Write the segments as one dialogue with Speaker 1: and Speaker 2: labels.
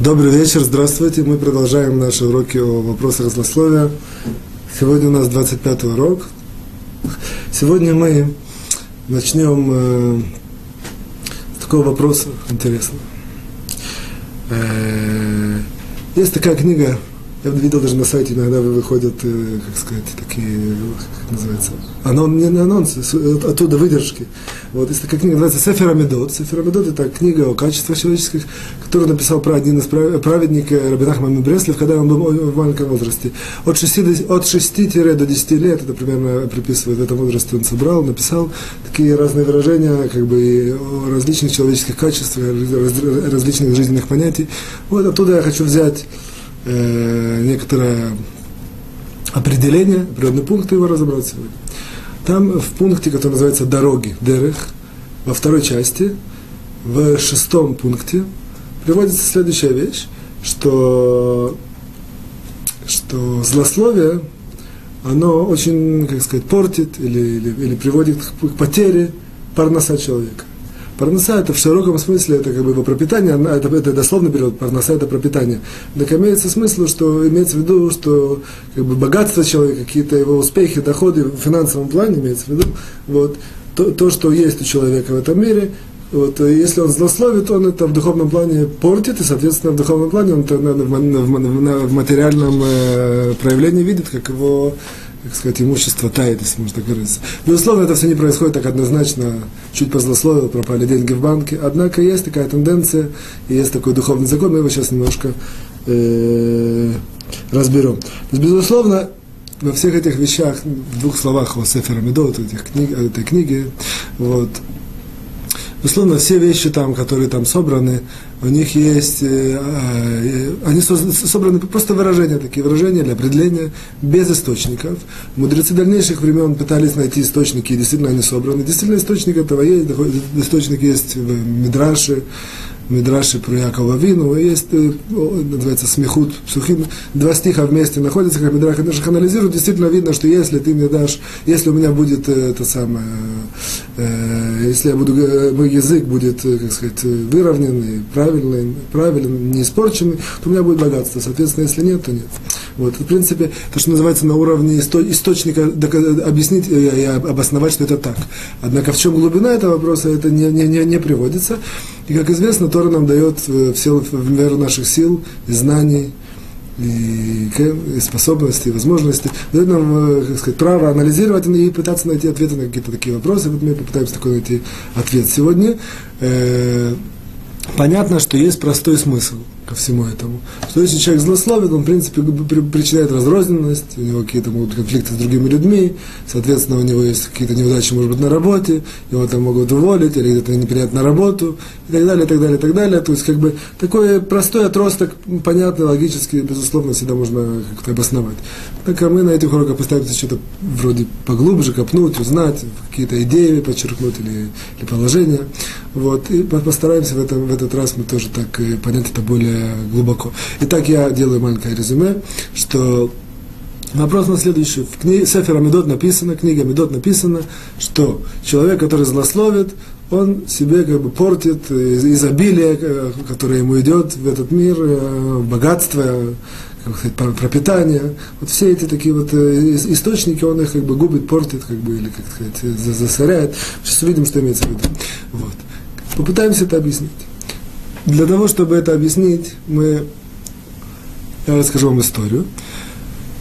Speaker 1: Добрый вечер, здравствуйте. Мы продолжаем наши уроки о вопросах злословия. Сегодня у нас 25 урок. Сегодня мы начнем э, с такого вопроса интересного. Э, есть такая книга, я видел даже на сайте иногда выходят, э, как сказать, такие, как называется, анон, не анонсы, оттуда выдержки. Вот, есть такая книга, называется Сефер Амидот. Сефер Амидот – это книга о качествах человеческих, которую написал про один из праведников Рабинах Мами Бреслев, когда он был в маленьком возрасте. От 6, от 6 до 10 лет, это примерно приписывает в этом возрасте, он собрал, написал такие разные выражения, как бы о различных человеческих качествах, различных жизненных понятий. Вот оттуда я хочу взять э, некоторое определение, определенные пункты его разобрать сегодня. Там в пункте, который называется «Дороги», «Дерех», во второй части, в шестом пункте, приводится следующая вещь, что, что злословие, оно очень, как сказать, портит или, или, или приводит к потере парноса человека. Парноса это в широком смысле, это как бы его пропитание, это, это дословно берет, парноса это пропитание. Так имеется смысл, что имеется в виду, что как бы богатство человека, какие-то его успехи, доходы в финансовом плане, имеется в виду, вот, то, то, что есть у человека в этом мире, вот, если он злословит, он это в духовном плане портит, и, соответственно, в духовном плане он это в, в, в материальном э, проявлении видит, как его так сказать, имущество тает, если можно так выразиться. Безусловно, это все не происходит так однозначно, чуть позлословил, пропали деньги в банке, однако есть такая тенденция, и есть такой духовный закон, мы его сейчас немножко э, разберем. Безусловно, во всех этих вещах, в двух словах о Сефера Медот, этих книг, этой книге, вот, Безусловно, все вещи там, которые там собраны, у них есть, э, э, они собраны просто выражения, такие выражения для определения без источников. Мудрецы дальнейших времен пытались найти источники, и действительно они собраны. Действительно, источник этого есть, источник есть в Мидраше, Мидраши про Якова Вину, есть, э, называется, смехут, сухим, два стиха вместе находятся, как Мидрах их анализируют, действительно видно, что если ты мне дашь, если у меня будет э, это самое, э, если я буду, э, мой язык будет, как сказать, выровненный, правильный, правильный, не испорченный, то у меня будет богатство, соответственно, если нет, то нет. Вот, в принципе, то, что называется на уровне источника, объяснить и обосновать, что это так. Однако в чем глубина этого вопроса, это не, не, не, не приводится. И, как известно, Тора нам дает э, все в меру наших сил, знаний, и, и способностей, и возможностей, дает нам, э, как сказать, право анализировать и пытаться найти ответы на какие-то такие вопросы. Вот мы попытаемся такой найти ответ сегодня. Понятно, что есть простой смысл – ко всему этому. Что если человек злословит, он, в принципе, причиняет разрозненность, у него какие-то могут конфликты с другими людьми, соответственно, у него есть какие-то неудачи, может быть, на работе, его там могут уволить, или где-то не на работу, и так далее, и так далее, и так далее. То есть, как бы, такой простой отросток, понятный, логический, безусловно, всегда можно как-то обосновать. Так, а мы на этих уроках постараемся что-то вроде поглубже копнуть, узнать, какие-то идеи подчеркнуть или, или положения. Вот, и постараемся в, этом, в этот раз мы тоже так э, понять это более глубоко. Итак, я делаю маленькое резюме, что Вопрос на следующий. В книге Сефер Амидот написано, книга Амидот написано, что человек, который злословит, он себе как бы портит изобилие, э, которое ему идет в этот мир, э, богатство, как сказать, пропитание. Вот все эти такие вот э, источники, он их как бы губит, портит, как бы, или, как сказать, засоряет. Сейчас увидим, что имеется в виду. Вот. Попытаемся это объяснить. Для того, чтобы это объяснить, мы... Я расскажу вам историю.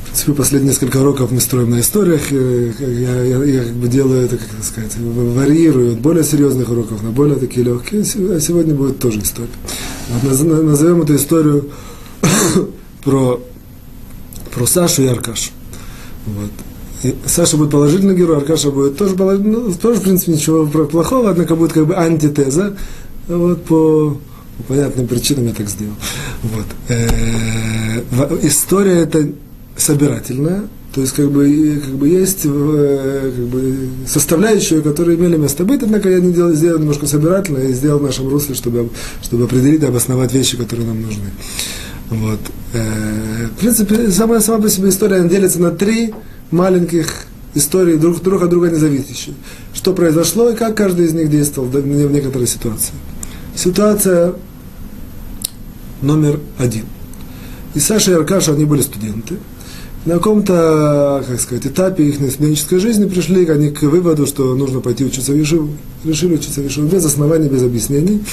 Speaker 1: В принципе, последние несколько уроков мы строим на историях. Я, я, я как бы делаю это, как сказать, варьирую от более серьезных уроков на более такие легкие. А сегодня будет тоже история. Назовем эту историю про, про Сашу и Аркашу. Вот. Саша будет положительный герой, Аркаша будет тоже положительный, ну, тоже, в принципе, ничего плохого, однако будет как бы антитеза вот, по по понятным причинам я так сделал. Вот. Э, история это собирательная, то есть как бы, как бы есть э, как бы, составляющие, которые имели место быть, однако я не делал, сделал немножко собирательно и сделал в нашем русле, чтобы, чтобы определить и обосновать вещи, которые нам нужны. Вот. Э, в принципе, сама, сама по себе история делится на три маленьких истории, друг, от друга независящие. Что произошло и как каждый из них действовал в некоторой ситуации. Ситуация номер один. И Саша и Аркаша, они были студенты. На каком-то, как сказать, этапе их студенческой жизни пришли они к выводу, что нужно пойти учиться в Ешиву. Решили учиться в Ешиву без оснований, без объяснений.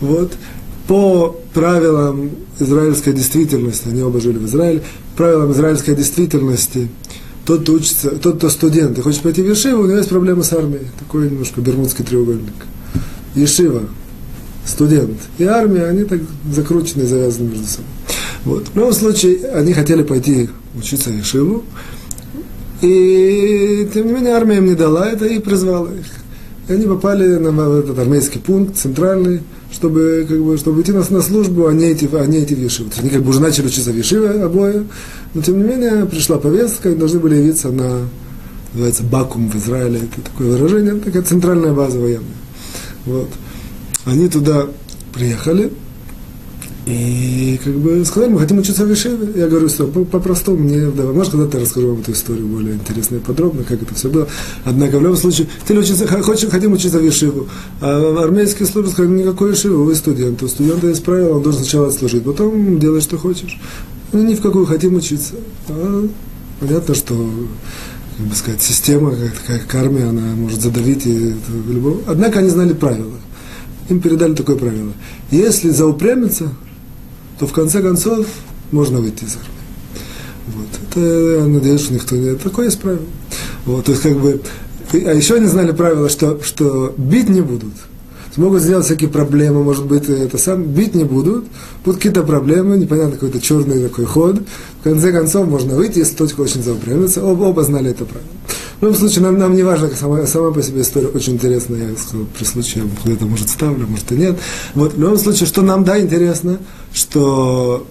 Speaker 1: Вот. По правилам израильской действительности, они оба жили в Израиле, правилам израильской действительности, тот, кто учится, тот, кто студент и хочет пойти в Ешиву, у него есть проблемы с армией. Такой немножко бермудский треугольник. Ешива, студент и армия, они так закручены и завязаны между собой. Вот. В любом случае, они хотели пойти учиться в Ешиву, и тем не менее армия им не дала это и призвала их. И они попали на этот армейский пункт центральный, чтобы, как бы, чтобы идти на, на службу, а не идти, а не идти в Ешиву. Они как бы уже начали учиться в Ешиве обои, но тем не менее пришла повестка, и должны были явиться на, называется, Бакум в Израиле, это такое выражение, такая центральная база военная. Вот. Они туда приехали, и как бы сказали, мы хотим учиться в Ешиве. Я говорю, что по-простому мне, да, может, когда-то расскажу вам эту историю более интересно и подробно, как это все было. Однако, в любом случае, ты учиться, хочешь, хотим учиться в Ешиву. А армейские службы сказали, никакой Ешивы, вы студент. У студента есть правило, он должен сначала отслужить, потом делай, что хочешь. Ну, ни в какую хотим учиться. А, понятно, что как бы сказать, система, такая как армия, она может задавить и любого. Однако они знали правила. Им передали такое правило. Если заупрямиться, то в конце концов можно выйти из армии. Вот. Это, я надеюсь, что никто не... Такое есть правило. Вот, то есть, как бы... А еще они знали правило, что, что бить не будут. Смогут сделать всякие проблемы, может быть, это сам бить не будут, будут какие-то проблемы, непонятно, какой-то черный такой ход. В конце концов, можно выйти, если точка очень заупрямится. Оба, оба знали это правило. В любом случае, нам, нам не важно, сама, сама по себе история очень интересная, я сказал, при случае я где-то, может, ставлю, может, и нет. Вот, в любом случае, что нам, да, интересно, что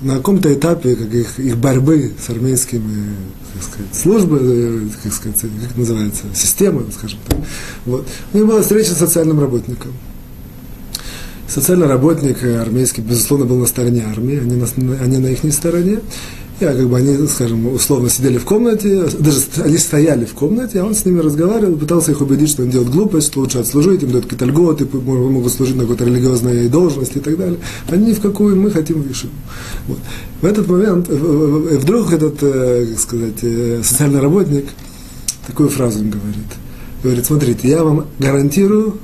Speaker 1: на каком-то этапе как их, их борьбы с армейскими как сказать, службы, э, как сказать, как это называется, системой, скажем так. Вот. У них была встреча с социальным работником. Социальный работник армейский, безусловно, был на стороне армии, они на, они на их стороне. Я, как бы они, скажем, условно сидели в комнате, даже они стояли в комнате, а он с ними разговаривал, пытался их убедить, что он делает глупость, что лучше отслужить, им дают какие-то льготы, могут служить на какой-то религиозной должности и так далее. Они ни в какую, мы хотим выше. Вот. В этот момент вдруг этот, э, как сказать, э, социальный работник такую фразу им говорит. Говорит, смотрите, я вам гарантирую,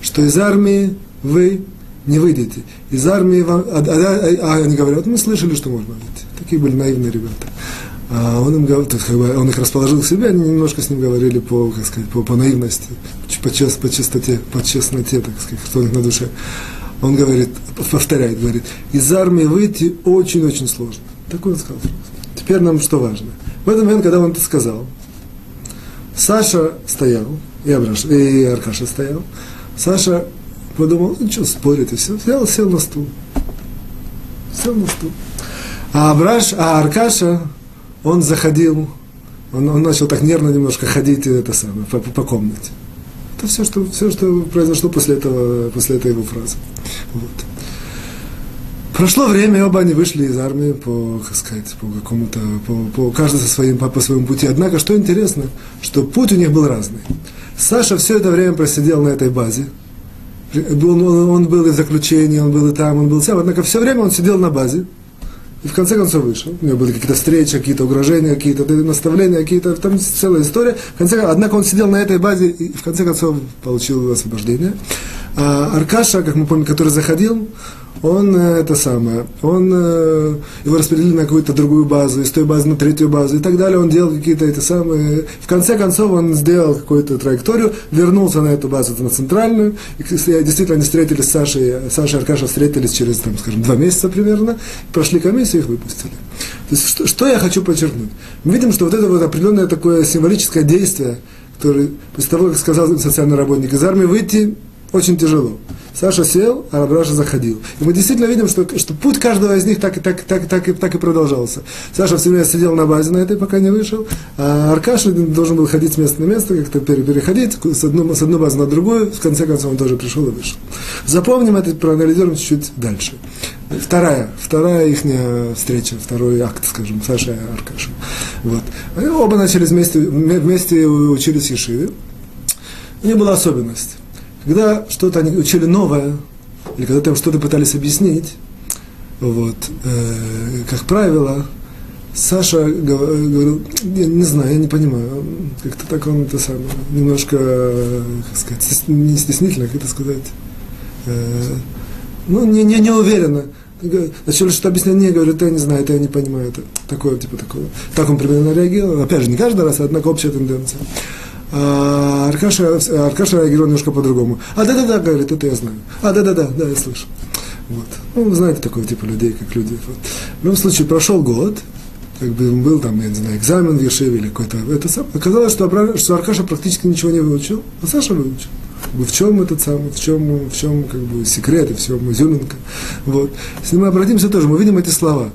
Speaker 1: что из армии вы не выйдете. Из армии вам... А, а, а, а они говорят, мы слышали, что можно выйти. Такие были наивные ребята. А он, им, бы, он их расположил к себе, они немножко с ним говорили по, как сказать, по, по наивности, по, чест, по чистоте, по честноте, так сказать, что у них на душе. Он говорит, повторяет, говорит, из армии выйти очень-очень сложно. Так он сказал. Теперь нам что важно. В этот момент, когда он это сказал, Саша стоял, и, Абраш, и Аркаша стоял. Саша подумал, ну что спорить, и все. Взял, сел на стул. Сел на стул. А Абраш, а Аркаша, он заходил, он, он начал так нервно немножко ходить это самое, по, по комнате. Это все, что, все, что произошло после этого, после этой его фразы. Вот. Прошло время, и оба они вышли из армии по, как сказать, по какому-то, по, по, каждый со своим, по, по своему пути. Однако, что интересно, что путь у них был разный. Саша все это время просидел на этой базе, он, он, он был и в заключении, он был и там, он был и там, однако все время он сидел на базе, и в конце концов вышел. У него были какие-то встречи, какие-то угрожения, какие-то наставления, какие-то, там целая история. В конце, однако он сидел на этой базе и в конце концов получил освобождение. А Аркаша, как мы помним, который заходил, он э, это самое, он э, его распределили на какую-то другую базу, из той базы на третью базу и так далее. Он делал какие-то это самые. В конце концов он сделал какую-то траекторию, вернулся на эту базу, на центральную. И действительно они встретились с Сашей, Саша и Аркаша встретились через, там, скажем, два месяца примерно, прошли комиссию и их выпустили. То есть что, что я хочу подчеркнуть? Мы видим, что вот это вот определенное такое символическое действие, которое после того, как сказал социальный работник из армии, выйти очень тяжело. Саша сел, а Рабраша заходил. И мы действительно видим, что, что путь каждого из них так, и так, так, так, так и продолжался. Саша все время сидел на базе на этой, пока не вышел, а Аркаша должен был ходить с места на место, как-то переходить с, одной, с одной базы на другую, в конце концов он тоже пришел и вышел. Запомним это, проанализируем чуть-чуть дальше. Вторая, вторая их встреча, второй акт, скажем, Саша и Аркаша. Вот. Оба начали вместе, вместе учились в Ешиве. У них была особенность когда что-то они учили новое, или когда там что-то пытались объяснить, Вот, э, как правило, Саша говорил, я не знаю, я не понимаю, как-то так он это самое, немножко, как сказать, не стеснительно, как это сказать, э, ну, не, не, не уверенно. Начали что-то объяснять, не, говорю, это я не знаю, это я не понимаю, это такое, типа такого. Так он примерно реагировал, опять же, не каждый раз, однако общая тенденция. А Аркаша, Аркаша реагировал немножко по-другому. А да-да-да, говорит, это я знаю. А да-да-да, да, я слышу. Вот. Ну, вы знаете такой типа людей, как люди. Вот. В любом случае, прошел год, как бы был там, я не знаю, экзамен в Ешеве или какой-то. Это сам. Оказалось, что, что Аркаша практически ничего не выучил, а Саша выучил. В чем этот самый, в чем, в чем как бы секрет, и в чем изюминка. Вот. Если мы обратимся тоже, мы видим эти слова,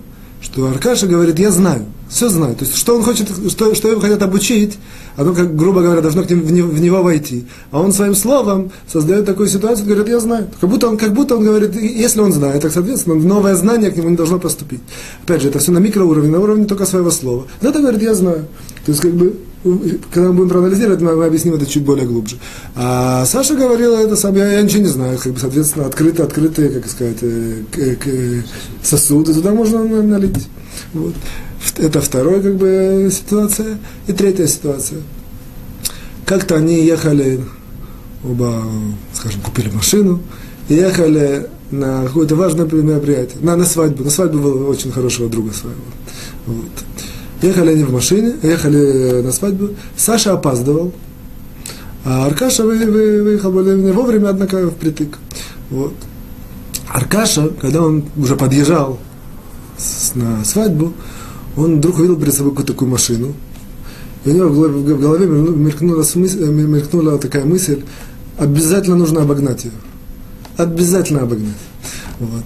Speaker 1: что Аркаша говорит, я знаю, все знаю. То есть, что он хочет, что, что его хотят обучить, оно, как, грубо говоря, должно к ним, в, него, в него войти. А он своим словом создает такую ситуацию, говорит, я знаю. Как будто он, как будто он говорит, если он знает, так, соответственно, новое знание к нему не должно поступить. Опять же, это все на микроуровне, на уровне только своего слова. Но это говорит, я знаю. То есть, как бы, когда мы будем проанализировать, мы, объясним это чуть более глубже. А Саша говорила это сам, я, я ничего не знаю, как бы, соответственно, открытые, открытые, как сказать, э, к, к, сосуды, туда можно налить. Вот. Это вторая как бы ситуация. И третья ситуация. Как-то они ехали, оба, скажем, купили машину, и ехали на какое-то важное мероприятие, на, на свадьбу. На свадьбу было очень хорошего друга своего. Вот. Ехали они в машине, ехали на свадьбу. Саша опаздывал, а Аркаша вы, вы, выехал более вовремя, однако впритык. Вот. Аркаша, когда он уже подъезжал с, на свадьбу, он вдруг увидел перед собой какую-то такую машину. И у него в голове мелькнула, мелькнула такая мысль, обязательно нужно обогнать ее. Обязательно обогнать. Вот.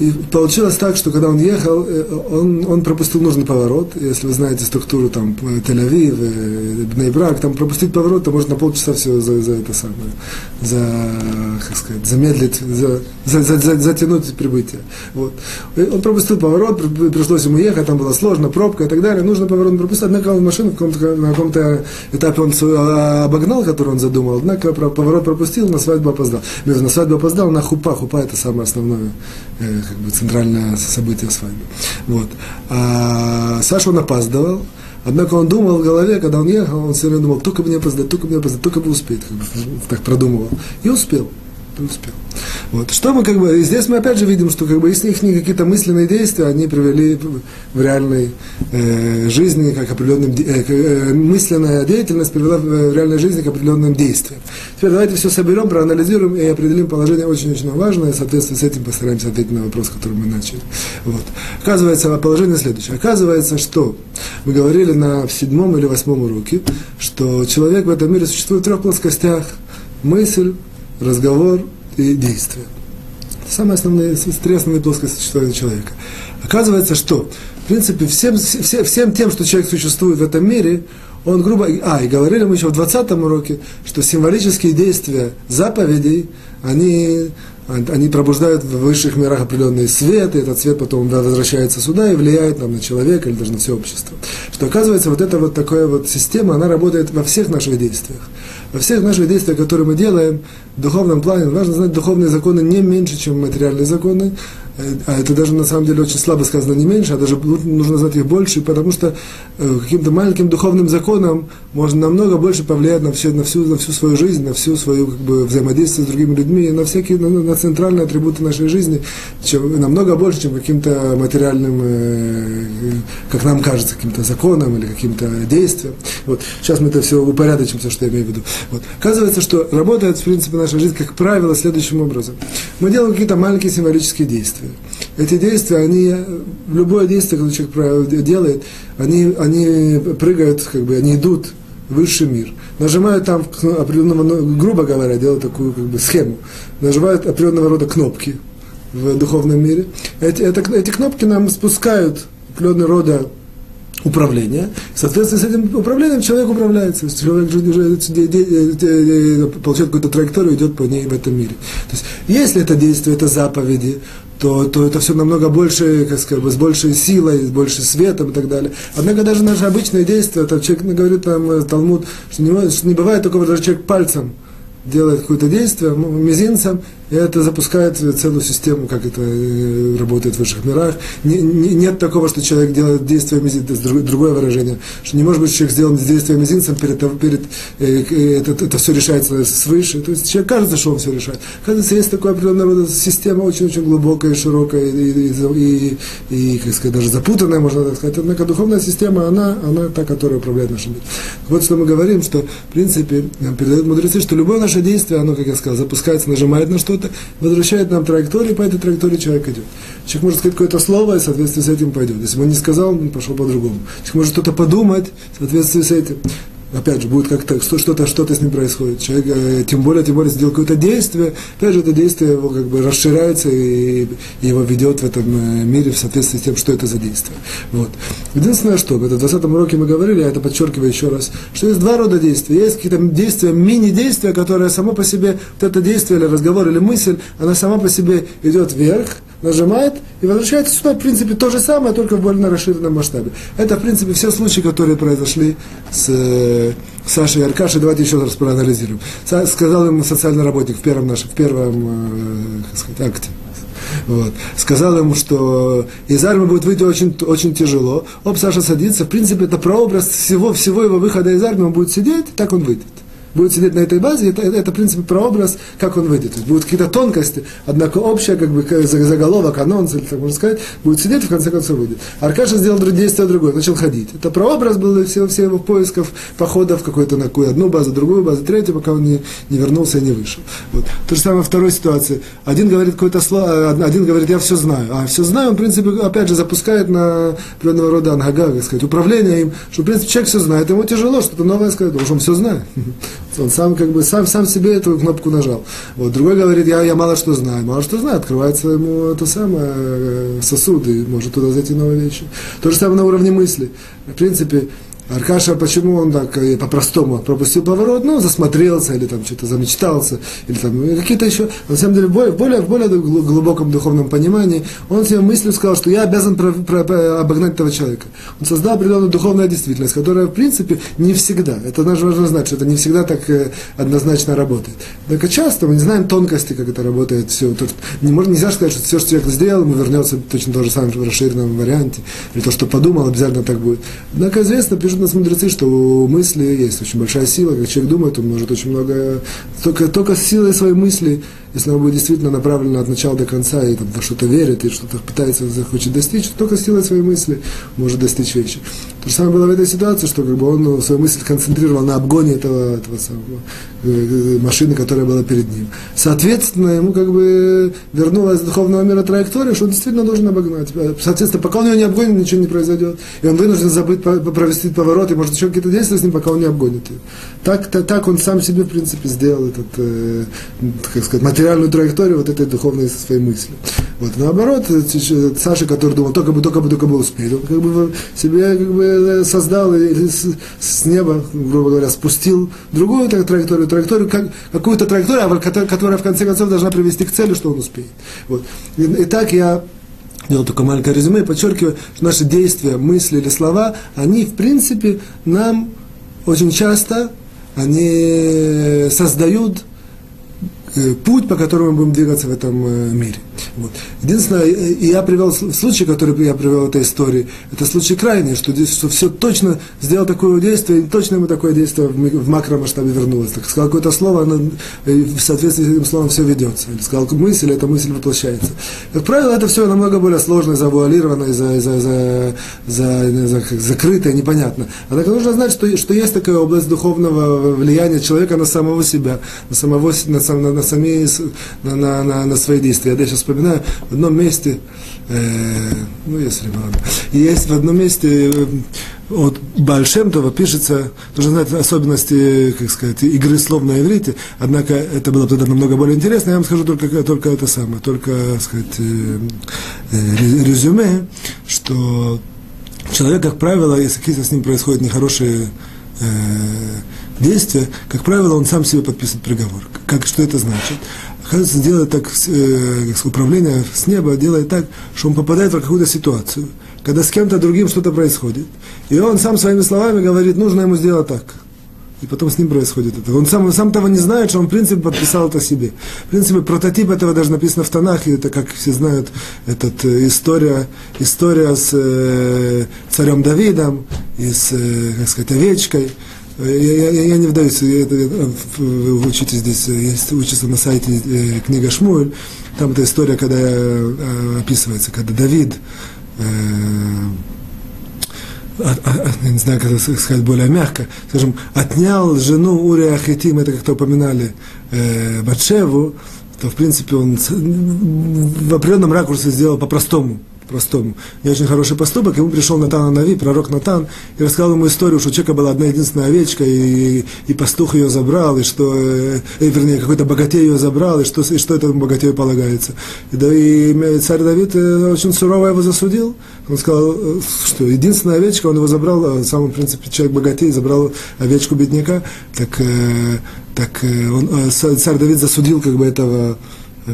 Speaker 1: И получилось так, что когда он ехал, э, он, он пропустил нужный поворот. Если вы знаете структуру там Тель-Авив, э, Бнейбрак, там пропустить поворот, то можно на полчаса все за, за это самое, за, как сказать, замедлить, за, за, за, за, затянуть прибытие. Вот. Он пропустил поворот, пришлось ему ехать, там было сложно, пробка и так далее. Нужно поворот он пропустил, однако он машину каком-то, на каком-то этапе он а, обогнал, который он задумал, однако поворот пропустил, на свадьбу опоздал. На свадьбу опоздал, на хупа, хупа это самое основное э, как бы центральное событие свадьбы. Вот. А Саша он опаздывал, однако он думал в голове, когда он ехал, он все время думал, только бы не опоздать, только бы не опоздать, только бы успеть, как бы, так продумывал. И успел не успел. Вот. Что мы как бы, здесь мы опять же видим, что как бы если их какие-то мысленные действия, они привели в реальной э, жизни как определенным, э, э, мысленная деятельность привела в реальной жизни к определенным действиям. Теперь давайте все соберем, проанализируем и определим положение очень-очень важное, и, соответственно, с этим постараемся ответить на вопрос, который мы начали. Вот. Оказывается, положение следующее. Оказывается, что мы говорили на седьмом или восьмом уроке, что человек в этом мире существует в трех плоскостях. Мысль, разговор и действие. Самые основные, три плоскости существования человека. Оказывается, что, в принципе, всем, всем, всем тем, что человек существует в этом мире, он грубо... А, и говорили мы еще в 20 уроке, что символические действия заповедей, они они пробуждают в высших мирах определенный свет, и этот свет потом возвращается сюда и влияет нам на человека или даже на все общество. Что оказывается, вот эта вот такая вот система, она работает во всех наших действиях. Во всех наших действиях, которые мы делаем, в духовном плане, важно знать духовные законы не меньше, чем материальные законы, это даже на самом деле очень слабо сказано не меньше, а даже нужно знать их больше, потому что э, каким-то маленьким духовным законом можно намного больше повлиять на, все, на, всю, на всю свою жизнь, на всю свою как бы, взаимодействие с другими людьми, на всякие, на, на центральные атрибуты нашей жизни, чем, намного больше, чем каким-то материальным, э, как нам кажется, каким-то законом или каким-то действием. Вот. Сейчас мы это все упорядочим, все, что я имею в виду. Вот. Оказывается, что работает, в принципе, наша жизнь, как правило, следующим образом. Мы делаем какие-то маленькие символические действия действия. Эти действия, они, любое действие, которое человек делает, они, они прыгают, как бы, они идут в высший мир. Нажимают там определенного, ну, грубо говоря, делают такую как бы, схему. Нажимают определенного рода кнопки в духовном мире. Эти, это, эти кнопки нам спускают определенного рода управления. Соответственно, с этим управлением человек управляется. Человек получает какую-то траекторию, идет по ней в этом мире. То есть, если это действие, это заповеди, то, то это все намного больше, как сказать, с большей силой, с большим светом и так далее. Однако даже наши обычные действия, там человек говорит там э, Талмуд, что не, что не бывает такого, даже человек пальцем делает какое-то действие, мизинцем, это запускает целую систему, как это э, работает в высших мирах. Не, не, нет такого, что человек делает действие мизинцем, другое выражение, что не может быть, человек сделал действие мизинцем, перед, перед, э, э, это, это все решается свыше. То есть человек кажется, что он все решает. Кажется, есть такая определенная система очень-очень глубокая, широкая и, и, и, и, как сказать, даже запутанная, можно так сказать. Однако духовная система, она, она та, которая управляет нашим миром. Вот что мы говорим, что, в принципе, передают мудрецы, что любое наше действие, оно, как я сказал, запускается, нажимает на что-то, возвращает нам траекторию, по этой траектории человек идет. Человек может сказать какое-то слово, и в соответствии с этим пойдет. Если бы он не сказал, он пошел по-другому. Человек может что-то подумать, в соответствии с этим опять же, будет как-то, что-то, что-то с ним происходит. Человек, э, тем более, тем более, сделал какое-то действие, опять же, это действие его как бы расширяется и, его ведет в этом э, мире в соответствии с тем, что это за действие. Вот. Единственное, что, в 20 уроке мы говорили, я это подчеркиваю еще раз, что есть два рода действий. Есть какие-то действия, мини-действия, которые само по себе, вот это действие или разговор или мысль, она сама по себе идет вверх, нажимает и возвращается сюда, в принципе, то же самое, только в более расширенном масштабе. Это, в принципе, все случаи, которые произошли с э, Сашей и Аркашей. Давайте еще раз проанализируем. Сказал ему социальный работник в первом, нашем, в первом э, сказать, акте. Вот. Сказал ему, что из армии будет выйти очень, очень тяжело. Оп, Саша садится. В принципе, это прообраз всего, всего его выхода из армии. Он будет сидеть, так он выйдет будет сидеть на этой базе, это, это, это в принципе, прообраз, как он выйдет. Будут какие-то тонкости, однако общая, как бы, заголовок, анонс, или так можно сказать, будет сидеть, в конце концов выйдет. Аркаша сделал действие другое, начал ходить. Это прообраз был все, все его поисков, походов какой-то на какую одну базу, другую базу, третью, пока он не, не вернулся и не вышел. Вот. То же самое во второй ситуации. Один говорит какое-то слово, один говорит, я все знаю. А все знаю, он, в принципе, опять же, запускает на определенного рода ангага, сказать, управление им, что, в принципе, человек все знает, ему тяжело что-то новое сказать, потому что он все знает. Он сам как бы сам, сам себе эту кнопку нажал. Вот другой говорит, я, я мало что знаю. Мало что знаю, открывается ему это самое э, сосуд, и может туда зайти новые вещи. То же самое на уровне мысли. В принципе, Аркаша, почему он так э, по-простому пропустил поворот, ну, засмотрелся, или там что-то замечтался, или там ну, какие-то еще, на самом деле, в более, более, в более глубоком духовном понимании, он себе мыслью сказал, что я обязан про, про, про, обогнать этого человека. Он создал определенную духовную действительность, которая, в принципе, не всегда, это даже важно знать, что это не всегда так э, однозначно работает. Только часто мы не знаем тонкости, как это работает, все. Тут не, можно, нельзя сказать, что все, что человек сделал, ему вернется точно то же самое в расширенном варианте, или то, что подумал, обязательно так будет. Однако известно, пишут нас мудрецы, что у мысли есть очень большая сила, как человек думает, он может очень много, только, только силой своей мысли если оно будет действительно направлено от начала до конца и там, во что-то верит, и что-то пытается, захочет достичь, только силой своей мысли может достичь вещи. То же самое было в этой ситуации, что как бы он ну, свою мысль концентрировал на обгоне этого, этого самого, э, э, машины, которая была перед ним. Соответственно, ему как бы вернулась из духовного мира траектория, что он действительно должен обогнать. Соответственно, пока он ее не обгонит, ничего не произойдет. И он вынужден забыть провести поворот, и может еще какие-то действия с ним, пока он не обгонит ее. Так, так, так он сам себе, в принципе, сделал этот, э, как сказать, материал материальную траекторию вот этой духовной своей мысли. Вот наоборот, Саша, который думал, только бы, только бы, только бы успеть, он как бы себе как бы создал или с, с неба, грубо говоря, спустил другую так, траекторию, траекторию, как, какую-то траекторию, а которая, которая в конце концов должна привести к цели, что он успеет. Вот. И, и так я делал только маленькое резюме и подчеркиваю, что наши действия, мысли или слова, они, в принципе, нам очень часто они создают Э, путь, по которому мы будем двигаться в этом э, мире. Вот. Единственное, я привел случай, который я привел в этой истории, это случай крайний, что, что все точно сделал такое действие, и точно ему такое действие в, макромасштабе вернулось. Так сказал какое-то слово, оно, в соответствии с этим словом все ведется. Или сказал мысль, эта мысль воплощается. Как правило, это все намного более сложно, завуалировано, за, за, за, за, за, как, закрыто и непонятно. Однако нужно знать, что, что есть такая область духовного влияния человека на самого себя, на самого, на, на, на, сами, на, на, на, на свои действия. Я сейчас вспоминаю, в одном месте, э, ну, если ладно, есть в одном месте от Бальшемтова пишется, тоже знаете особенности, как сказать, игры слов на иврите, однако это было тогда намного более интересно, я вам скажу только, только это самое, только, так сказать, э, э, резюме, что человек, как правило, если какие-то с ним происходят нехорошие э, действия, как правило, он сам себе подписывает приговор. Как, что это значит? Оказывается, делает так, э, управление с неба делает так, что он попадает в какую-то ситуацию, когда с кем-то другим что-то происходит. И он сам своими словами говорит, нужно ему сделать так. и потом с ним происходит это. Он сам, сам того не знает, что он, в принципе, подписал это себе. В принципе, прототип этого даже написано в Танахе, это, как все знают, этот, э, история, история с э, царем Давидом и с, э, как сказать, овечкой. Я, я, я не вдаюсь, это, вы учите здесь, есть, учится на сайте э, книга Шмуль, там эта история, когда э, описывается, когда Давид э, от, от, не знаю, как сказать более мягко, скажем, отнял жену Урия Ахитим, это как-то упоминали, э, Батшеву, то, в принципе, он в определенном ракурсе сделал по-простому простому. Не очень хороший поступок. Ему пришел Натан Нави, пророк Натан, и рассказал ему историю, что у человека была одна единственная овечка, и, и пастух ее забрал, и что, э, вернее, какой-то богатей ее забрал, и что, и что этому богатею полагается. И, да, и царь Давид э, очень сурово его засудил. Он сказал, э, что единственная овечка, он его забрал, а сам, в принципе, человек богатей, забрал овечку бедняка, так, э, так э, он, э, царь Давид засудил как бы этого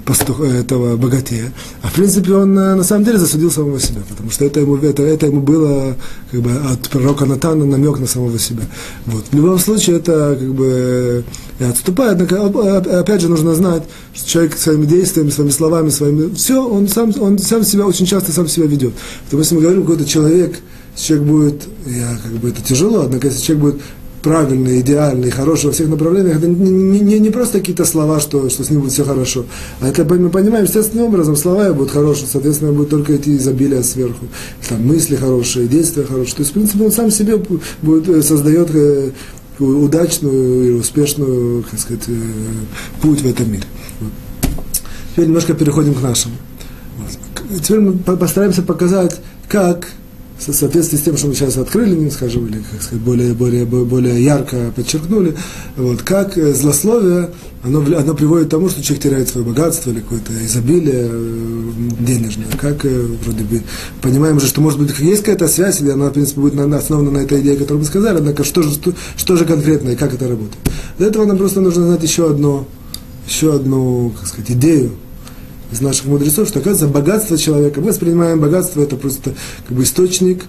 Speaker 1: пастух, этого богатея. А в принципе он э, на самом деле засудил самого себя, потому что это ему, это, это ему было как бы, от пророка Натана намек на самого себя. Вот. В любом случае это как бы отступает, однако опять же нужно знать, что человек своими действиями, своими словами, своими, все, он сам, он сам себя очень часто сам себя ведет. Потому что мы говорим, какой-то человек, человек будет, я, как бы это тяжело, однако если человек будет правильный, идеальный, хороший во всех направлениях, это не, не, не просто какие-то слова, что, что с ним будет все хорошо, а это мы понимаем естественным образом, слова будут хорошие, соответственно, будет только идти изобилие сверху, там мысли хорошие, действия хорошие. То есть, в принципе, он сам себе будет, э, создает э, удачную и успешную, как сказать, э, путь в этом мире. Вот. Теперь немножко переходим к нашему. Вот. Теперь мы постараемся показать, как в соответствии с тем, что мы сейчас открыли, не скажем, или как сказать, более, более, более ярко подчеркнули, вот, как э, злословие, оно, оно приводит к тому, что человек теряет свое богатство или какое-то изобилие э, денежное. Как э, вроде бы понимаем же, что может быть есть какая-то связь, или она, в принципе, будет основана на этой идее, которую мы сказали, однако что же, что, что же конкретно и как это работает. Для этого нам просто нужно знать еще одно, еще одну, как сказать, идею, из наших мудрецов, что, оказывается, богатство человека, мы воспринимаем богатство, это просто как бы источник,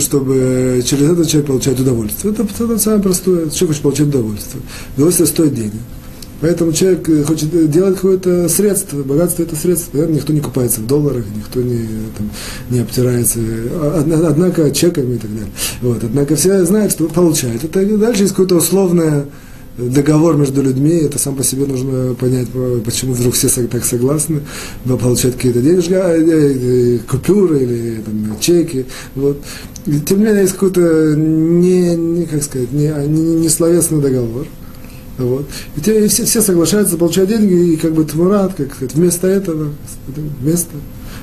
Speaker 1: чтобы через это человек получать удовольствие. Это, это самое простое, человек хочет получать удовольствие. Удовольствие стоит денег. Поэтому человек э, хочет делать какое-то средство, богатство это средство. Наверное, никто не купается в долларах, никто не, там, не обтирается, однако чеками и так далее. Вот. Однако все знают, что получают. Это дальше есть какое-то условное договор между людьми, это сам по себе нужно понять, почему вдруг все так согласны, получать какие-то денежки, а, э, э, купюры или там, чеки. Вот. И, тем не менее, есть какой-то не, не, как сказать, не, не, не словесный договор. Вот. И, те, все, все соглашаются получать деньги, и как бы тмурат, как сказать, вместо этого, вместо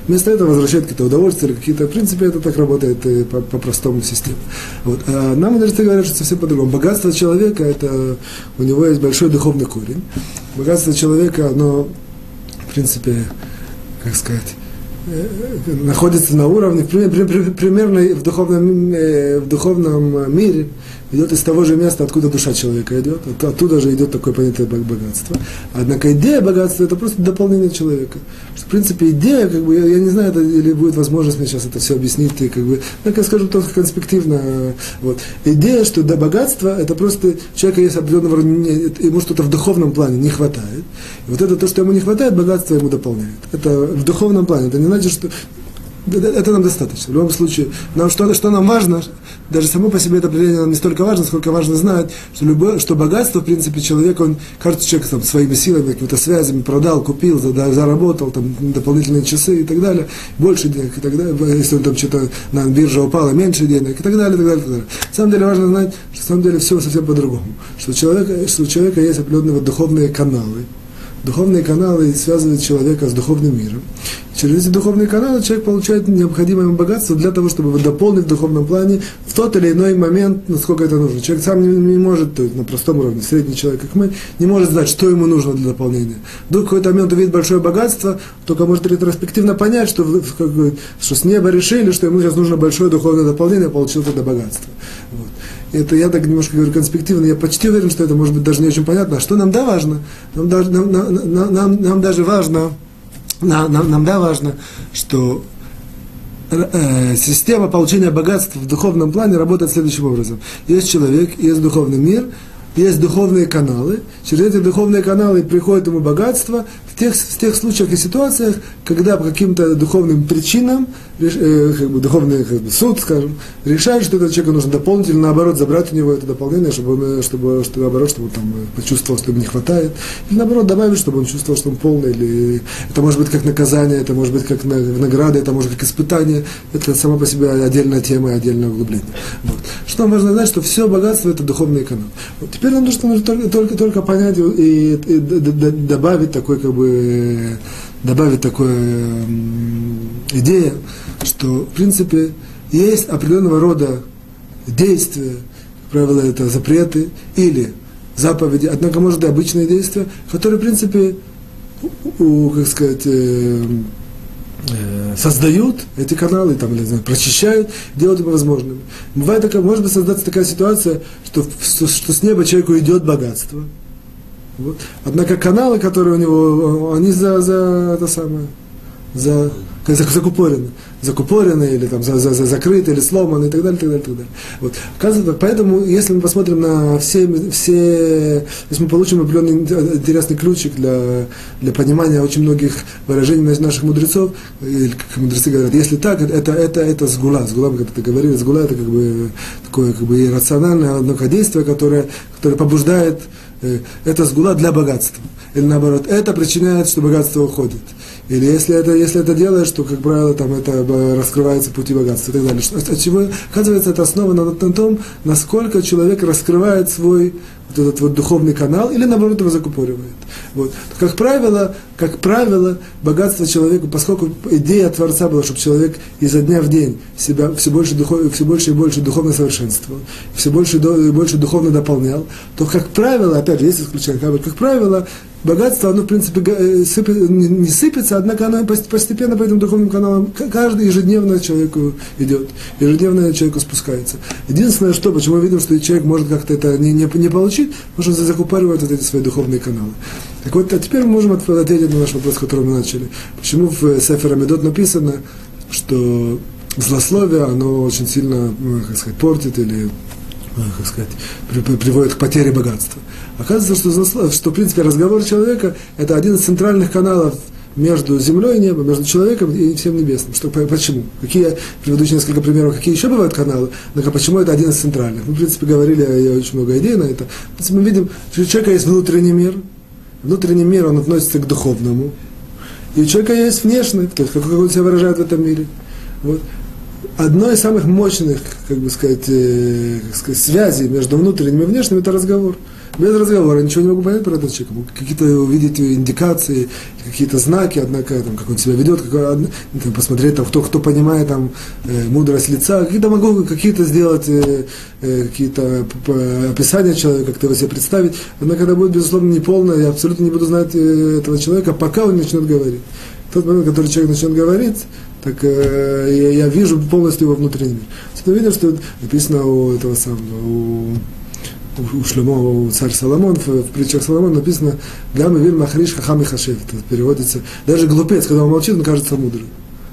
Speaker 1: Вместо этого возвращают какие-то удовольствия какие-то, в принципе, это так работает э, по, простому системе. Вот. А нам мудрецы говорят, что совсем по-другому. Богатство человека, это, у него есть большой духовный корень. Богатство человека, оно, в принципе, как сказать, э, находится на уровне, примерно в духовном, э, в духовном мире, идет из того же места, откуда душа человека идет, оттуда же идет такое понятие богатства. Однако идея богатства это просто дополнение человека. Что, в принципе, идея, как бы, я, я не знаю, это, или будет возможность мне сейчас это все объяснить, и, как бы, ну, я скажу только конспективно. Вот. Идея, что до богатства это просто человека есть определенного ему что-то в духовном плане не хватает. И вот это то, что ему не хватает, богатство ему дополняет. Это в духовном плане. Это не значит, что это нам достаточно. В любом случае, нам что, что нам важно, даже само по себе это определение нам не столько важно, сколько важно знать, что, любое, что богатство, в принципе, человек, он, кажется, человек там, своими силами, какими-то связями продал, купил, заработал, там, дополнительные часы и так далее, больше денег и так далее, если он там что-то на бирже упало, меньше денег и так далее, и так далее, и так далее. На самом деле важно знать, что на самом деле все совсем по-другому. Что, человека, что у человека есть определенные духовные каналы, Духовные каналы связывают человека с духовным миром. Через эти духовные каналы человек получает необходимое ему богатство для того, чтобы дополнить в духовном плане в тот или иной момент, насколько это нужно. Человек сам не, не может, то есть на простом уровне, средний человек, как мы, не может знать, что ему нужно для дополнения. Вдруг в какой-то момент увидит большое богатство, только может ретроспективно понять, что, как бы, что с неба решили, что ему сейчас нужно большое духовное дополнение, получил это богатство. Вот это я так немножко говорю конспективно, я почти уверен, что это может быть даже не очень понятно. А что нам да важно? Нам, даже, нам, нам, нам, нам даже важно, нам, нам, нам да важно, что э, система получения богатства в духовном плане работает следующим образом. Есть человек, есть духовный мир, есть духовные каналы, через эти духовные каналы приходит ему богатство в тех, в тех случаях и ситуациях, когда по каким-то духовным причинам, э, как бы, духовный как бы, суд, скажем, решает, что этот человеку нужно дополнить наоборот забрать у него это дополнение, чтобы, он, чтобы, чтобы наоборот, чтобы он там почувствовал, что ему не хватает, или наоборот добавить, чтобы он чувствовал, что он полный, или это может быть как наказание, это может быть как награда, это может быть как испытание, это сама по себе отдельная тема и отдельное углубление. Вот. Что важно знать, что все богатство это духовный канал. Вот теперь нам нужно только, только, только понять и, и, и добавить такой как бы добавить такое идея, что в принципе есть определенного рода действия, как правило, это запреты или заповеди, однако может и обычные действия, которые, в принципе, у, как сказать, э, э, создают эти каналы, там, или, знаю, прочищают, делают его возможными. Бывает такая, может быть создаться такая ситуация, что, что с неба человеку идет богатство. Вот. Однако каналы, которые у него, они за, за это самое, за закупорены, закупорены или там за, за, за, закрыты или сломаны и так далее, и так далее, и так далее. Вот. Оказывается, поэтому, если мы посмотрим на все, все, если мы получим определенный интересный ключик для, для понимания очень многих выражений наших мудрецов, или как мудрецы говорят, если так, это, это, это сгула, сгула, мы как-то говорили, сгула это как бы такое как бы иррациональное однако действие, которое, которое побуждает, это сгула для богатства. Или наоборот, это причиняет, что богатство уходит. Или если это, если это делаешь, то, как правило, там это раскрывается пути богатства и так далее. От чего, оказывается, это основано на, на том, насколько человек раскрывает свой вот этот вот духовный канал, или наоборот его закупоривает. Вот. Как правило, как правило, богатство человеку, поскольку идея Творца была, чтобы человек изо дня в день себя все больше, духов, все больше и больше духовно совершенствовал, все больше и больше духовно дополнял, то, как правило, опять же, есть исключение, как правило, богатство, оно, в принципе, э, не сыпется, однако оно постепенно по этим духовным каналам, каждый ежедневно человеку идет, ежедневно человеку спускается. Единственное, что, почему мы видим, что человек может как-то это не, не, не получить, потому что закупоривает вот эти свои духовные каналы. Так вот, а теперь мы можем ответить на наш вопрос, который мы начали. Почему в Сефер Амидот написано, что злословие, оно очень сильно, ну, как сказать, портит или как сказать, приводит к потере богатства. Оказывается, что, что в принципе разговор человека – это один из центральных каналов между землей и небом, между человеком и всем небесным. Что, почему? Какие, приведу еще несколько примеров, какие еще бывают каналы, но почему это один из центральных. Мы, в принципе, говорили, я очень много идей на это. В принципе, мы видим, что у человека есть внутренний мир, внутренний мир, он относится к духовному, и у человека есть внешний, то есть как он себя выражает в этом мире. Вот одной из самых мощных, как бы сказать, э, как сказать, связей между внутренним и внешним – это разговор. Без разговора ничего не могу понять про этот человека. Какие-то увидеть индикации, какие-то знаки, однако, там, как он себя ведет, как, там, посмотреть, там, кто, кто понимает там, э, мудрость лица, какие-то могу какие-то сделать э, э, какие-то описания человека, как-то его себе представить. Однако, когда будет, безусловно, неполное, я абсолютно не буду знать э, этого человека, пока он начнет говорить. Тот момент, который человек начнет говорить, так э, я, я вижу полностью его внутренний мир. Мы видим, что написано у этого самого, у у Шлемо, у царь Соломон, в, в притчах Соломон написано «Гам и вир махриш хахам и хашев». Это переводится, даже глупец, когда он молчит, он кажется мудрым.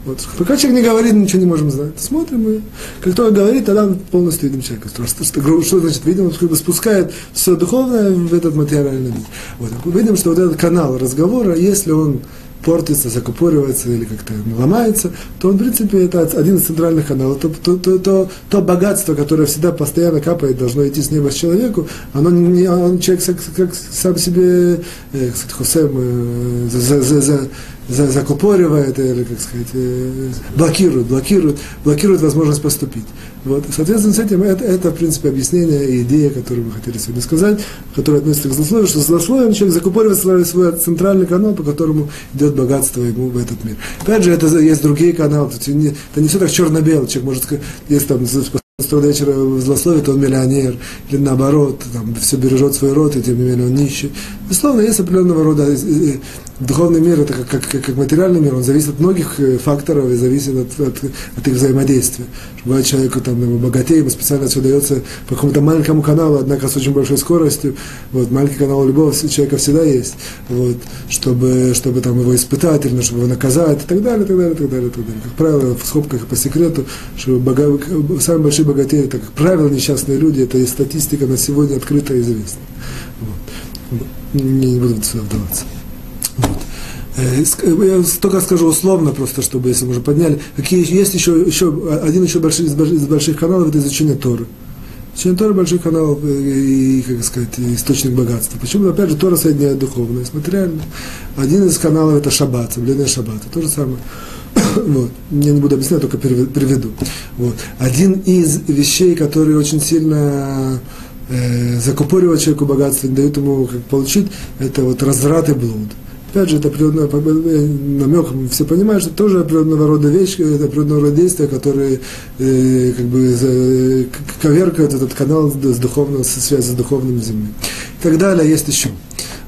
Speaker 1: Вот. Пока человек не говорит, ничего не можем знать. Смотрим, и как только говорит, тогда полностью видим человека. Что, что, что значит видим? Он как бы спускает все духовное в этот материальный мир. Вот. Видим, что вот этот канал разговора, если он портится, закупоривается или как-то ломается, то он, в принципе, это один из центральных каналов. То, то, то, то, то богатство, которое всегда постоянно капает, должно идти с неба с человеку, оно не, он человек как, как сам себе, э, Хусем, э, за, за, за, закупоривает или, как сказать, э, блокирует, блокирует, блокирует возможность поступить. Вот. Соответственно, с этим это, это, в принципе, объяснение и идея, которую мы хотели сегодня сказать, которая относится к злословию, что злословием человек закупоривает свой центральный канал, по которому идет богатство ему в этот мир. Опять же, это есть другие каналы, это не, это не все так черно-бело, человек может есть там до вечера злословит, он миллионер, или наоборот, там, все бережет свой род, и тем не менее он нищий. Безусловно, есть определенного рода духовный мир это как, как, как материальный мир, он зависит от многих э, факторов и зависит от, от, от их взаимодействия. Бывает человеку там богатее, ему специально все дается по какому-то маленькому каналу, однако с очень большой скоростью. Вот, маленький канал любого человека всегда есть, вот, чтобы, чтобы там его испытать, или чтобы его наказать, и так далее, и так далее, и так далее, и так далее. Как правило, в скобках по секрету, что бога, самые большие богатеют, так как правило, несчастные люди, это и статистика на сегодня открыто известна. Вот. Не, не буду сюда вдаваться. Вот. Э, я только скажу условно, просто чтобы, если мы уже подняли, какие есть еще, еще один еще большой, из больших каналов, это изучение Торы. Изучение Торы большой канал э, и, как сказать, источник богатства. Почему? Опять же, Тора соединяет духовное с материальным. Один из каналов это шаббат, соблюдение шаббата. То же самое. Вот. Я не буду объяснять, только приведу. Вот. Один из вещей, которые очень сильно э, закупоривают человеку богатство, не дают ему как получить, это вот разврат и блуд. Опять же, это определенный э, намек, все понимают, что это тоже определенного рода вещь, это определенного рода действия, которые э, как бы за, коверкают этот канал с духовным, со связи с духовным землей. И так далее, есть еще.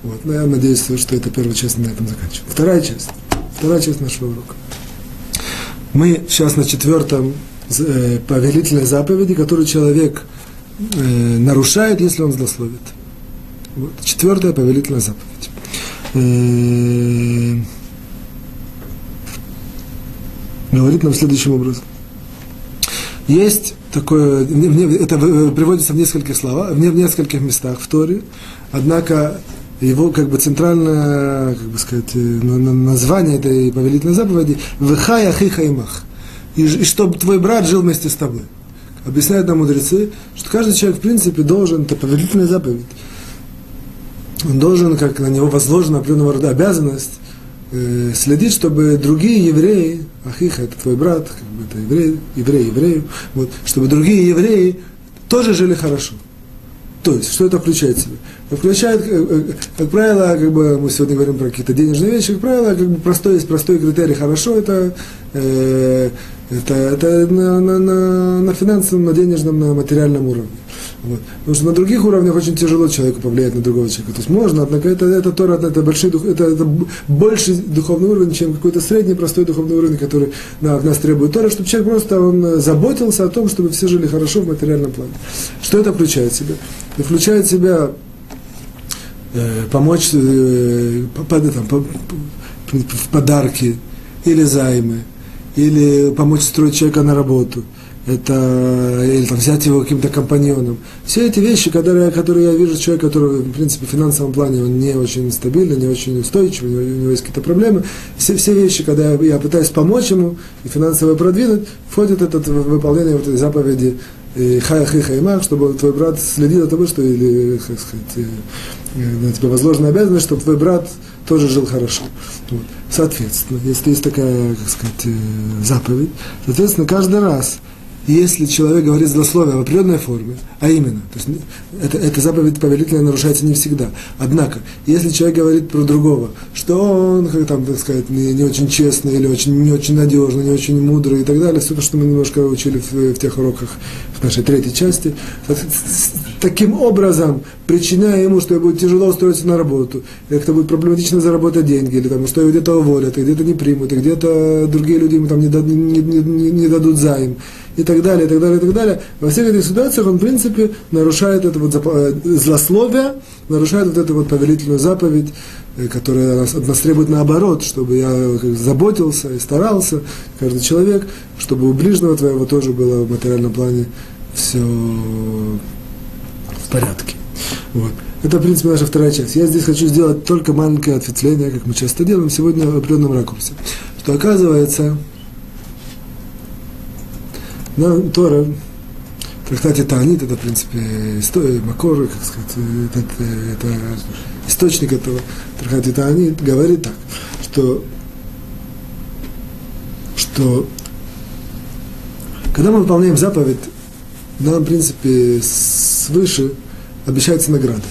Speaker 1: Вот. Но я надеюсь, что это первая часть на этом заканчивается. Вторая часть. Вторая часть нашего урока. Мы сейчас на четвертом э, повелительной заповеди, которую человек э, нарушает, если он злословит. Вот. Четвертая повелительная заповедь. Э, говорит нам следующим образом. Есть такое, это приводится в нескольких словах, в нескольких местах в Торе, однако его как бы центральное, как бы сказать, э, название этой повелительной заповеди «Вехай ахиха имах» и, и чтобы твой брат жил вместе с тобой. Объясняют нам мудрецы, что каждый человек, в принципе, должен, это повелительная заповедь, он должен, как на него возложена определенного рода обязанность, э, следить, чтобы другие евреи, ахиха, это твой брат, как бы это еврей, еврей еврею, вот, чтобы другие евреи тоже жили хорошо. То есть, что это включает в себя? Это включает, э, э, как правило, как бы мы сегодня говорим про какие-то денежные вещи, как правило, как бы простой, есть простой критерий хорошо, это, э, это, это на, на, на, на финансовом, на денежном, на материальном уровне. Вот. Потому что на других уровнях очень тяжело человеку повлиять на другого человека. То есть можно, однако это, это Тора, это, большой, это, это больше духовный уровень, чем какой-то средний простой духовный уровень, который на, от нас требует Тора, чтобы человек просто он заботился о том, чтобы все жили хорошо в материальном плане. Что это включает в себя? Это включает в себя э, помочь э, по, там, по, в подарки или займы, или помочь строить человека на работу – это, или там, взять его каким-то компаньоном. Все эти вещи, которые, которые я вижу человек, который, в принципе, в финансовом плане он не очень стабильный, не очень устойчивый, у него, есть какие-то проблемы. Все, все вещи, когда я, я пытаюсь помочь ему и финансово продвинуть, входит это в выполнение вот этой заповеди хай хай хаймах, чтобы твой брат следил за тобой, что или, как сказать, на тебя возложена обязанность, чтобы твой брат тоже жил хорошо. Вот. Соответственно, если есть такая, как сказать, заповедь, соответственно, каждый раз, если человек говорит злословие в определенной форме, а именно, то есть это, эта заповедь повелительная нарушается не всегда. Однако, если человек говорит про другого, что он, как там, так сказать, не, не очень честный или очень, не очень надежный, не очень мудрый и так далее, все то, что мы немножко учили в, в тех уроках в нашей третьей части, таким образом причиняя ему, что ему будет тяжело устроиться на работу, как-то будет проблематично заработать деньги, или там, что его где-то уволят, и где-то не примут, и где-то другие люди ему там не, дад, не, не, не, дадут займ и так далее, и так далее, и так далее. Во всех этих ситуациях он, в принципе, нарушает это вот э, злословие, нарушает вот эту вот повелительную заповедь, э, которая от нас требует наоборот, чтобы я заботился и старался, каждый человек, чтобы у ближнего твоего тоже было в материальном плане все порядке. Вот. Это, в принципе, наша вторая часть. Я здесь хочу сделать только маленькое ответвление, как мы часто делаем, сегодня в определенном ракурсе. Что оказывается, но Тора, в трактате Таанит, это, в принципе, история, Макор, как сказать, это, это, это источник этого трактата Таанит, говорит так, что, что когда мы выполняем заповедь, нам, в принципе, свыше обещается награда.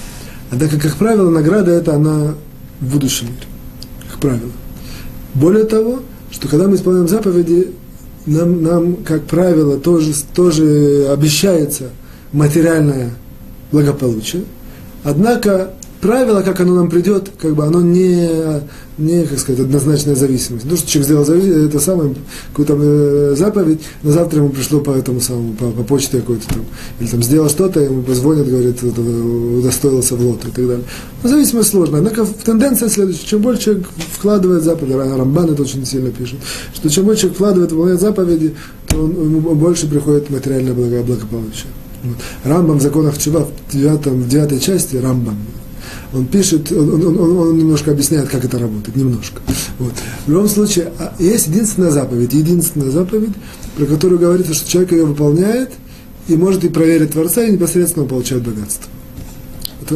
Speaker 1: Однако, как правило, награда это она в будущем мире. Как правило. Более того, что когда мы исполняем заповеди, нам, нам как правило, тоже, тоже обещается материальное благополучие. Однако правило, как оно нам придет, как бы оно не, не как сказать, однозначная зависимость. Ну, что человек сделал завис... это самое, какую-то э, заповедь, на завтра ему пришло по этому самому, по, по почте какой-то там, или там сделал что-то, ему позвонят, говорит, удостоился в лото и так далее. Но зависимость сложная. Однако тенденция следующая, чем больше человек вкладывает заповеди, Рамбан это очень сильно пишет, что чем больше человек вкладывает, выполняет заповеди, то он, ему больше приходит материальное благополучие. Рамбам в законах Чува в, девятом, в девятой части, Рамбам, он пишет, он, он, он, он немножко объясняет, как это работает, немножко. Вот. В любом случае, а, есть единственная заповедь, единственная заповедь, про которую говорится, что человек ее выполняет, и может и проверить Творца, и непосредственно получает богатство.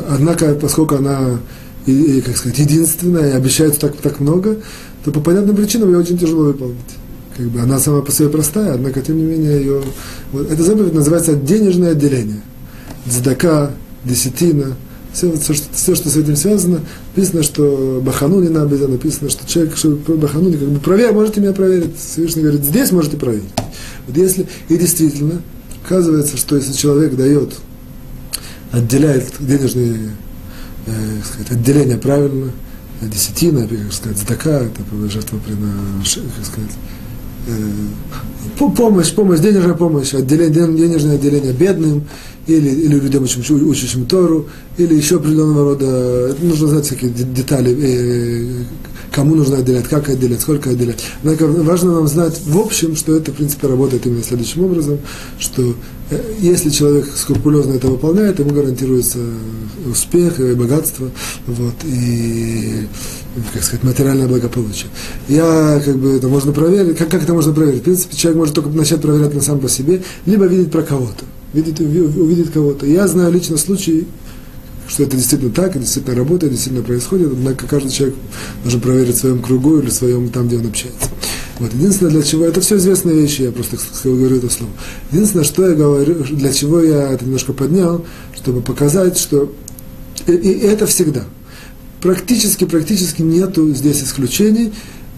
Speaker 1: Однако, поскольку она, и, и, как сказать, единственная, и обещается так, так много, то по понятным причинам ее очень тяжело выполнить. Как бы она сама по себе простая, однако, тем не менее, ее... Вот, эта заповедь называется денежное отделение. Дздака, десятина, все, все, что, все, что с этим связано, написано, что Бахану не надо, написано, что человек, что Бахану, как бы проверь, можете меня проверить. Всевышний говорит, здесь можете проверить. Вот если, и действительно, оказывается, что если человек дает, отделяет денежные, э, сказать, отделения правильно, десятина, как сказать, здака, это жертвоприношение, как сказать, помощь, помощь, денежная помощь, отделение, денежное отделение бедным, или, или людям, учащим Тору, или еще определенного рода, нужно знать всякие детали, э, кому нужно отделять, как отделять, сколько отделять. Однако важно нам знать в общем, что это, в принципе, работает именно следующим образом, что э, если человек скрупулезно это выполняет, ему гарантируется успех и богатство, вот, и, как сказать, материальное благополучие. Я, как бы, это можно проверить, как, как это можно проверить? В принципе, человек может только начать проверять на сам по себе, либо видеть про кого-то видит, увидит кого-то. Я знаю лично случай, что это действительно так, и действительно работает, действительно происходит, однако каждый человек должен проверить в своем кругу или в своем, там, где он общается. Вот. Единственное, для чего, это все известные вещи, я просто говорю это слово. Единственное, что я говорю, для чего я это немножко поднял, чтобы показать, что и, и это всегда. Практически, практически нету здесь исключений.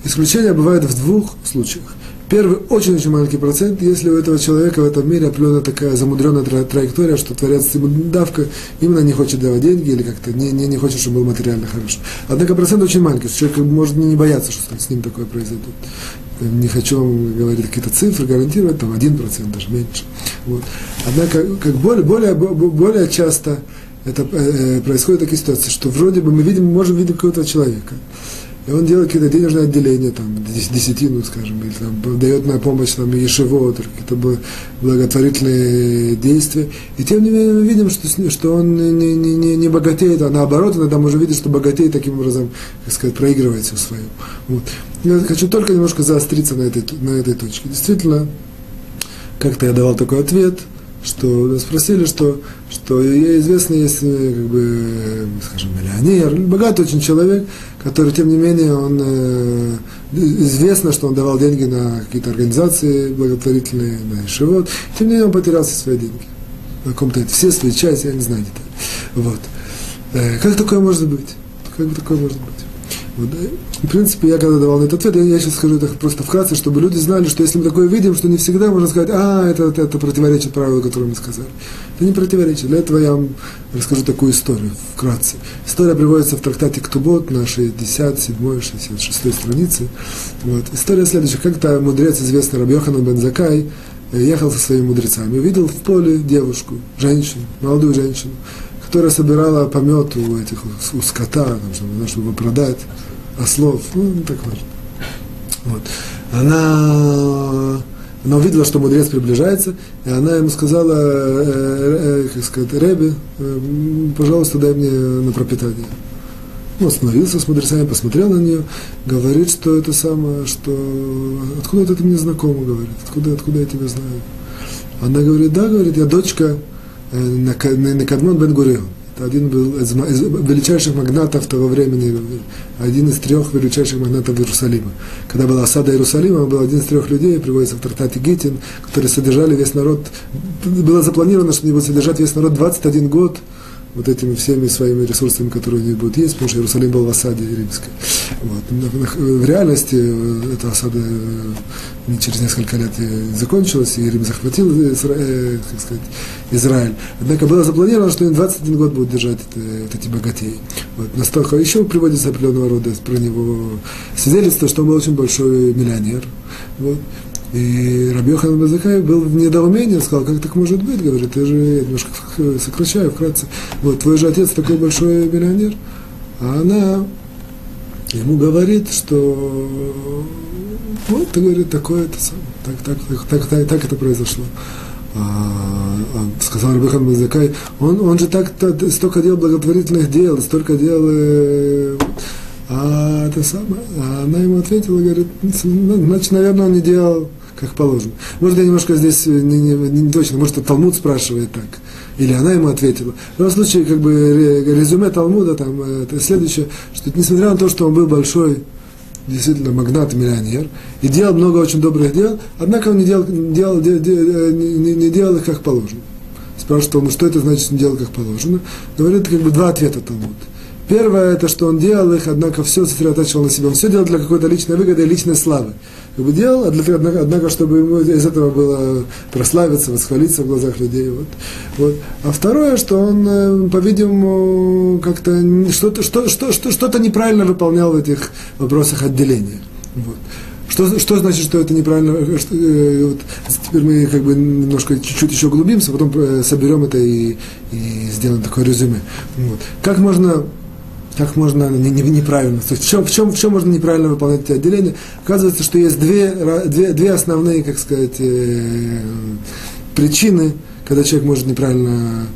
Speaker 1: Исключения бывают в двух случаях. Первый очень-очень маленький процент, если у этого человека в этом мире определенная такая замудренная тра- траектория, что творец ему давка, именно не хочет давать деньги или как-то не, не, не хочет, чтобы был материально хорошо. Однако процент очень маленький, человек может не бояться, что с ним такое произойдет. Не хочу вам говорить какие-то цифры, гарантировать, там один процент даже меньше. Вот. Однако, как более, более, более часто это э, э, происходит такие ситуации, что вроде бы мы видим, можем видеть какого-то человека, и он делает какие-то денежные отделения, там, десятину, скажем, или там, дает на помощь там, Ешево, какие-то благотворительные действия. И тем не менее мы видим, что, что он не, не, не, не богатеет, а наоборот, иногда можно видеть, что богатеет таким образом, как сказать, проигрывает все свое. Вот. Я хочу только немножко заостриться на этой, на этой точке. Действительно, как-то я давал такой ответ – что спросили, что, что известно, есть, э, как бы, скажем, миллионер, богатый очень человек, который, тем не менее, он э, известно, что он давал деньги на какие-то организации благотворительные, на Ишевод, тем не менее, он потерял все свои деньги. На каком-то все свои части, я не знаю детали. Вот. Э, как такое может быть? Как такое может быть? Вот, в принципе, я когда давал на этот ответ, я, я сейчас скажу это просто вкратце, чтобы люди знали, что если мы такое видим, что не всегда можно сказать, а, это, это, это противоречит правилу, которое мы сказали. Это не противоречит. Для этого я вам расскажу такую историю вкратце. История приводится в трактате Ктубот на 67 66 странице. Вот. История следующая. Как-то мудрец, известный Рабьохан Бензакай, ехал со своими мудрецами, увидел в поле девушку, женщину, молодую женщину, которая собирала помет у этих у скота, там, чтобы, чтобы продать, ослов, ну, не так важно. Вот. Она, она увидела, что мудрец приближается, и она ему сказала, э, э, э, как сказать, Ребе, э, пожалуйста, дай мне на пропитание. Он остановился с мудрецами, посмотрел на нее, говорит, что это самое, что откуда это мне знакомо, говорит, откуда, откуда я тебя знаю. Она говорит, да, говорит, я дочка Накадмон бен Гурион. Один был из величайших магнатов того времени, один из трех величайших магнатов Иерусалима. Когда была осада Иерусалима, он был один из трех людей, приводится в трактате Гитин, которые содержали весь народ. Было запланировано, что они будут содержать весь народ 21 год вот этими всеми своими ресурсами, которые у них будут есть, потому что Иерусалим был в осаде римской. Вот. В реальности э, эта осада э, через несколько лет закончилась, и Рим захватил Израиль, как сказать, Израиль. Однако было запланировано, что им 21 год будут держать это, вот эти богатеи. Вот. Настолько еще приводится определенного рода про него свидетельство, что он был очень большой миллионер. Вот. И Рабьехан Базакай был в недоумении, сказал, как так может быть, говорит, я же я немножко сокращаю вкратце, вот, твой же отец такой большой миллионер, а она ему говорит, что вот, ты говорит, такое это так, так, так, так, так, так это произошло. А, а, сказал Рабихан Базакай, он, он же так столько делал благотворительных дел, столько дел э, а это самое, а она ему ответила, говорит, «Ну, значит, наверное, он не делал как положено. Может, я немножко здесь не, не, не точно, может, это Талмуд спрашивает так, или она ему ответила. В любом случае, как бы резюме Талмуда там это следующее, что несмотря на то, что он был большой, действительно магнат, миллионер, и делал много очень добрых дел, однако он не делал, делал, де, де, не, не делал их как положено. Спрашивает он, что это значит, не делал как положено. Говорит, как бы два ответа Талмуд. Первое, это что он делал их, однако все сосредотачивал на себе. Он все делал для какой-то личной выгоды и личной славы. Как бы делал, однако, однако, чтобы ему из этого было прославиться, восхвалиться в глазах людей. Вот. Вот. А второе, что он, э, по-видимому, как-то что-то, что, что, что, что-то неправильно выполнял в этих вопросах отделения. Вот. Что, что значит, что это неправильно? Э, что, э, вот, теперь мы как бы немножко чуть-чуть еще углубимся, потом э, соберем это и, и сделаем такое резюме. Вот. Как можно как можно не, не, неправильно, в чем, в, чем, в чем можно неправильно выполнять эти отделения? Оказывается, что есть две, две, две основные, как сказать, э, причины, когда человек может неправильно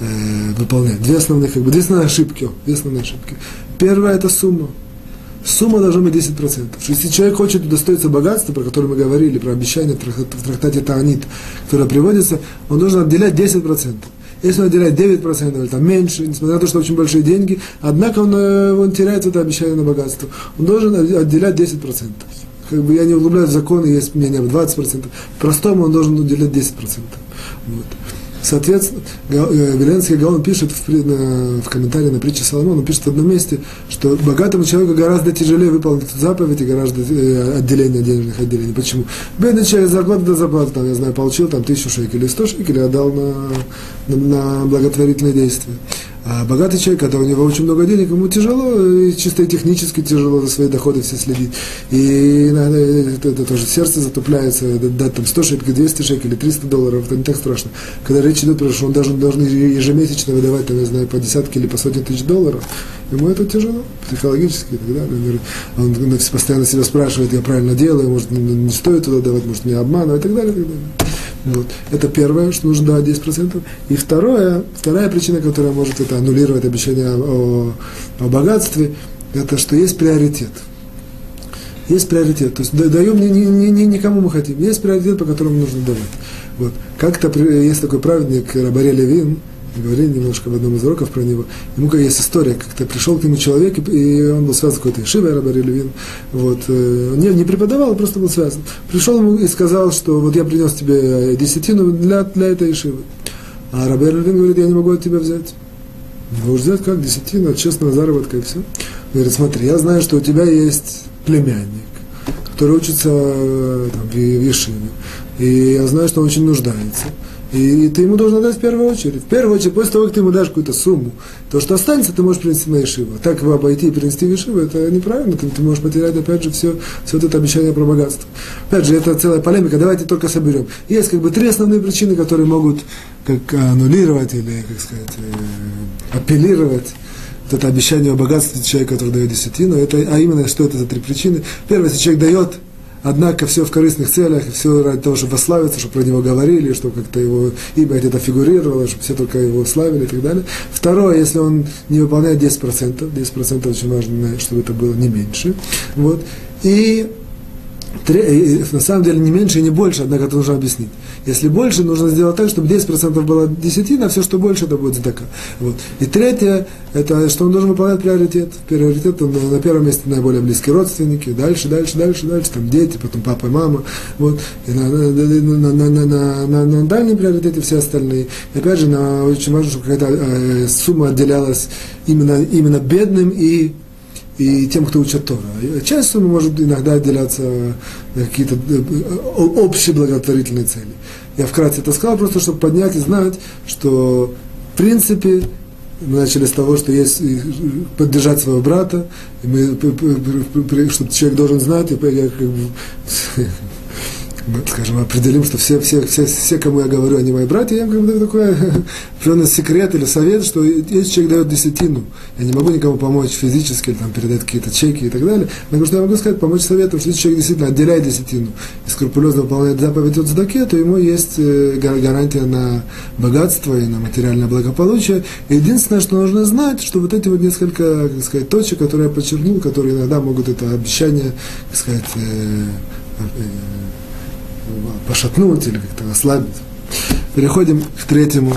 Speaker 1: э, выполнять. Две основные, как бы, две основные ошибки. Две основные ошибки. Первая – это сумма. Сумма должна быть 10%. Что если человек хочет удостоиться богатства, про которое мы говорили, про обещание в трактате Таанит, которое приводится, он должен отделять 10%. Если он отделяет 9% или там меньше, несмотря на то, что очень большие деньги, однако он, э, он теряет это обещание на богатство. Он должен отделять 10%. Как бы я не углубляюсь в законы, есть мнение в 20%. Простому он должен уделять 10%. Вот. Соответственно, э, Веленский Гаон пишет в, на, в комментарии на притче Соломона, он пишет в одном месте, что богатому человеку гораздо тяжелее выполнить заповедь и гораздо э, отделение денежных отделений. Почему? Бедный человек зарплату до зарплаты, там, я знаю, получил там тысячу шекелей, сто шекелей отдал на, на, на благотворительные действия. А богатый человек, когда у него очень много денег, ему тяжело, и чисто и технически тяжело за свои доходы все следить. И надо, это, это тоже сердце затупляется, дать там 100 шекелей, 200 шекелей, 300 долларов, это не так страшно. Когда речь идет про то, что он должен, должен ежемесячно выдавать, там, я знаю, по десятке или по сотне тысяч долларов, ему это тяжело, психологически и так далее. Он постоянно себя спрашивает, я правильно делаю, может, не стоит туда давать, может, меня обманывать и так далее. И так далее. Вот. Это первое, что нужно давать 10%. И второе, вторая причина, которая может это аннулировать обещание о, о богатстве, это что есть приоритет. Есть приоритет. То есть даем не, не, не, никому мы хотим. Есть приоритет, по которому нужно давать. Вот. Как-то есть такой праведник Рабаре Левин, говорили немножко в одном из уроков про него. Ему как есть история, как-то пришел к нему человек, и он был связан с какой-то Ишивой, Рабари Левин. Вот. Э, не, не преподавал, просто был связан. Пришел ему и сказал, что вот я принес тебе десятину для, для этой Ишивы. А Рабари Левин говорит, я не могу от тебя взять. Можешь взять как? Десятину, от честного заработка и все. Говорит, смотри, я знаю, что у тебя есть племянник, который учится э, там, в Ешиве. И я знаю, что он очень нуждается. И ты ему должен дать в первую очередь. В первую очередь, после того, как ты ему дашь какую-то сумму, то, что останется, ты можешь принести на Ишиву. Так его обойти и принести в Ишиву, это неправильно. Ты, ты можешь потерять, опять же, все, все вот это обещание про богатство. Опять же, это целая полемика. Давайте только соберем. Есть как бы три основные причины, которые могут как аннулировать или, как сказать, э, апеллировать вот это обещание о богатстве человека, который дает десятину. Это, а именно, что это за три причины. Первое, если человек дает Однако все в корыстных целях, все ради того, чтобы славиться, чтобы про него говорили, чтобы как-то его имя где-то фигурировало, чтобы все только его славили и так далее. Второе, если он не выполняет 10%, 10% очень важно, чтобы это было не меньше. Вот. И на самом деле не меньше и не больше, однако это нужно объяснить. Если больше, нужно сделать так, чтобы 10% было десятина, а все, что больше, это будет задака. Вот. И третье, это что он должен выполнять приоритет. Приоритет он на первом месте наиболее близкие родственники, дальше, дальше, дальше, дальше, там дети, потом папа и мама. Вот. И на, на, на, на, на, на, на, на дальнем приоритете все остальные. И опять же, на, очень важно, чтобы какая-то э, сумма отделялась именно, именно бедным и и тем, кто учат Тора. Часть суммы может иногда отделяться на какие-то э, общие благотворительные цели. Я вкратце это сказал, просто чтобы поднять и знать, что в принципе мы начали с того, что есть поддержать своего брата, и мы, что человек должен знать, и я как бы скажем, определим, что все, все, все, все, кому я говорю, они мои братья, я как бы такой определенный секрет или совет, что если человек дает десятину, я не могу никому помочь физически, или там, передать какие-то чеки и так далее, но что я могу сказать, помочь советом, что если человек действительно отделяет десятину и скрупулезно выполняет заповедь от задаке, то ему есть э, гарантия на богатство и на материальное благополучие. И единственное, что нужно знать, что вот эти вот несколько, как сказать, точек, которые я подчеркнул, которые иногда могут это обещание, как сказать, э, э, пошатнуть или как-то ослабить. Переходим к третьему,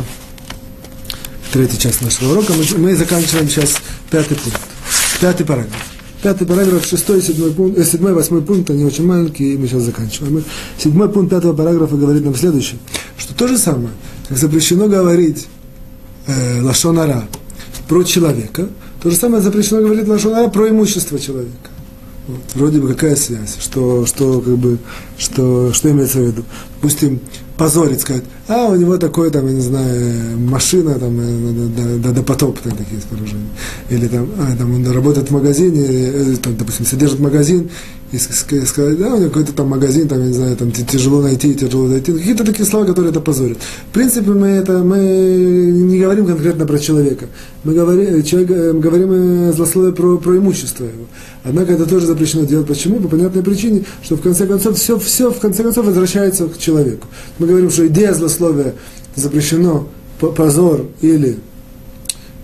Speaker 1: к третьей части нашего урока. Мы, мы заканчиваем сейчас пятый пункт. Пятый параграф. Пятый параграф, шестой, седьмой пункт, э, седьмой, восьмой пункт, они очень маленькие, и мы сейчас заканчиваем. Седьмой пункт пятого параграфа говорит нам следующее, что то же самое, как запрещено говорить э, лашонара про человека, то же самое запрещено говорить лашонара про имущество человека. Вроде бы какая связь, что, что, как бы, что, что имеется в виду. Допустим, позорить, сказать, а у него такой, там, я не знаю, машина, там, до, до потоп, там, такие сооружения. Или там, а, там он работает в магазине, э, там, допустим, содержит магазин, и сказать, да, у него какой-то там магазин, там, я не знаю, там тяжело найти, тяжело найти. Какие-то такие слова, которые это позорят. В принципе, мы это, мы не говорим конкретно про человека. Мы говорим, человек, э, мы говорим э, злословие про, про имущество его. Однако это тоже запрещено делать. Почему? По понятной причине, что в конце концов все, все в конце концов возвращается к человеку. Мы говорим, что идея злословия запрещено позор или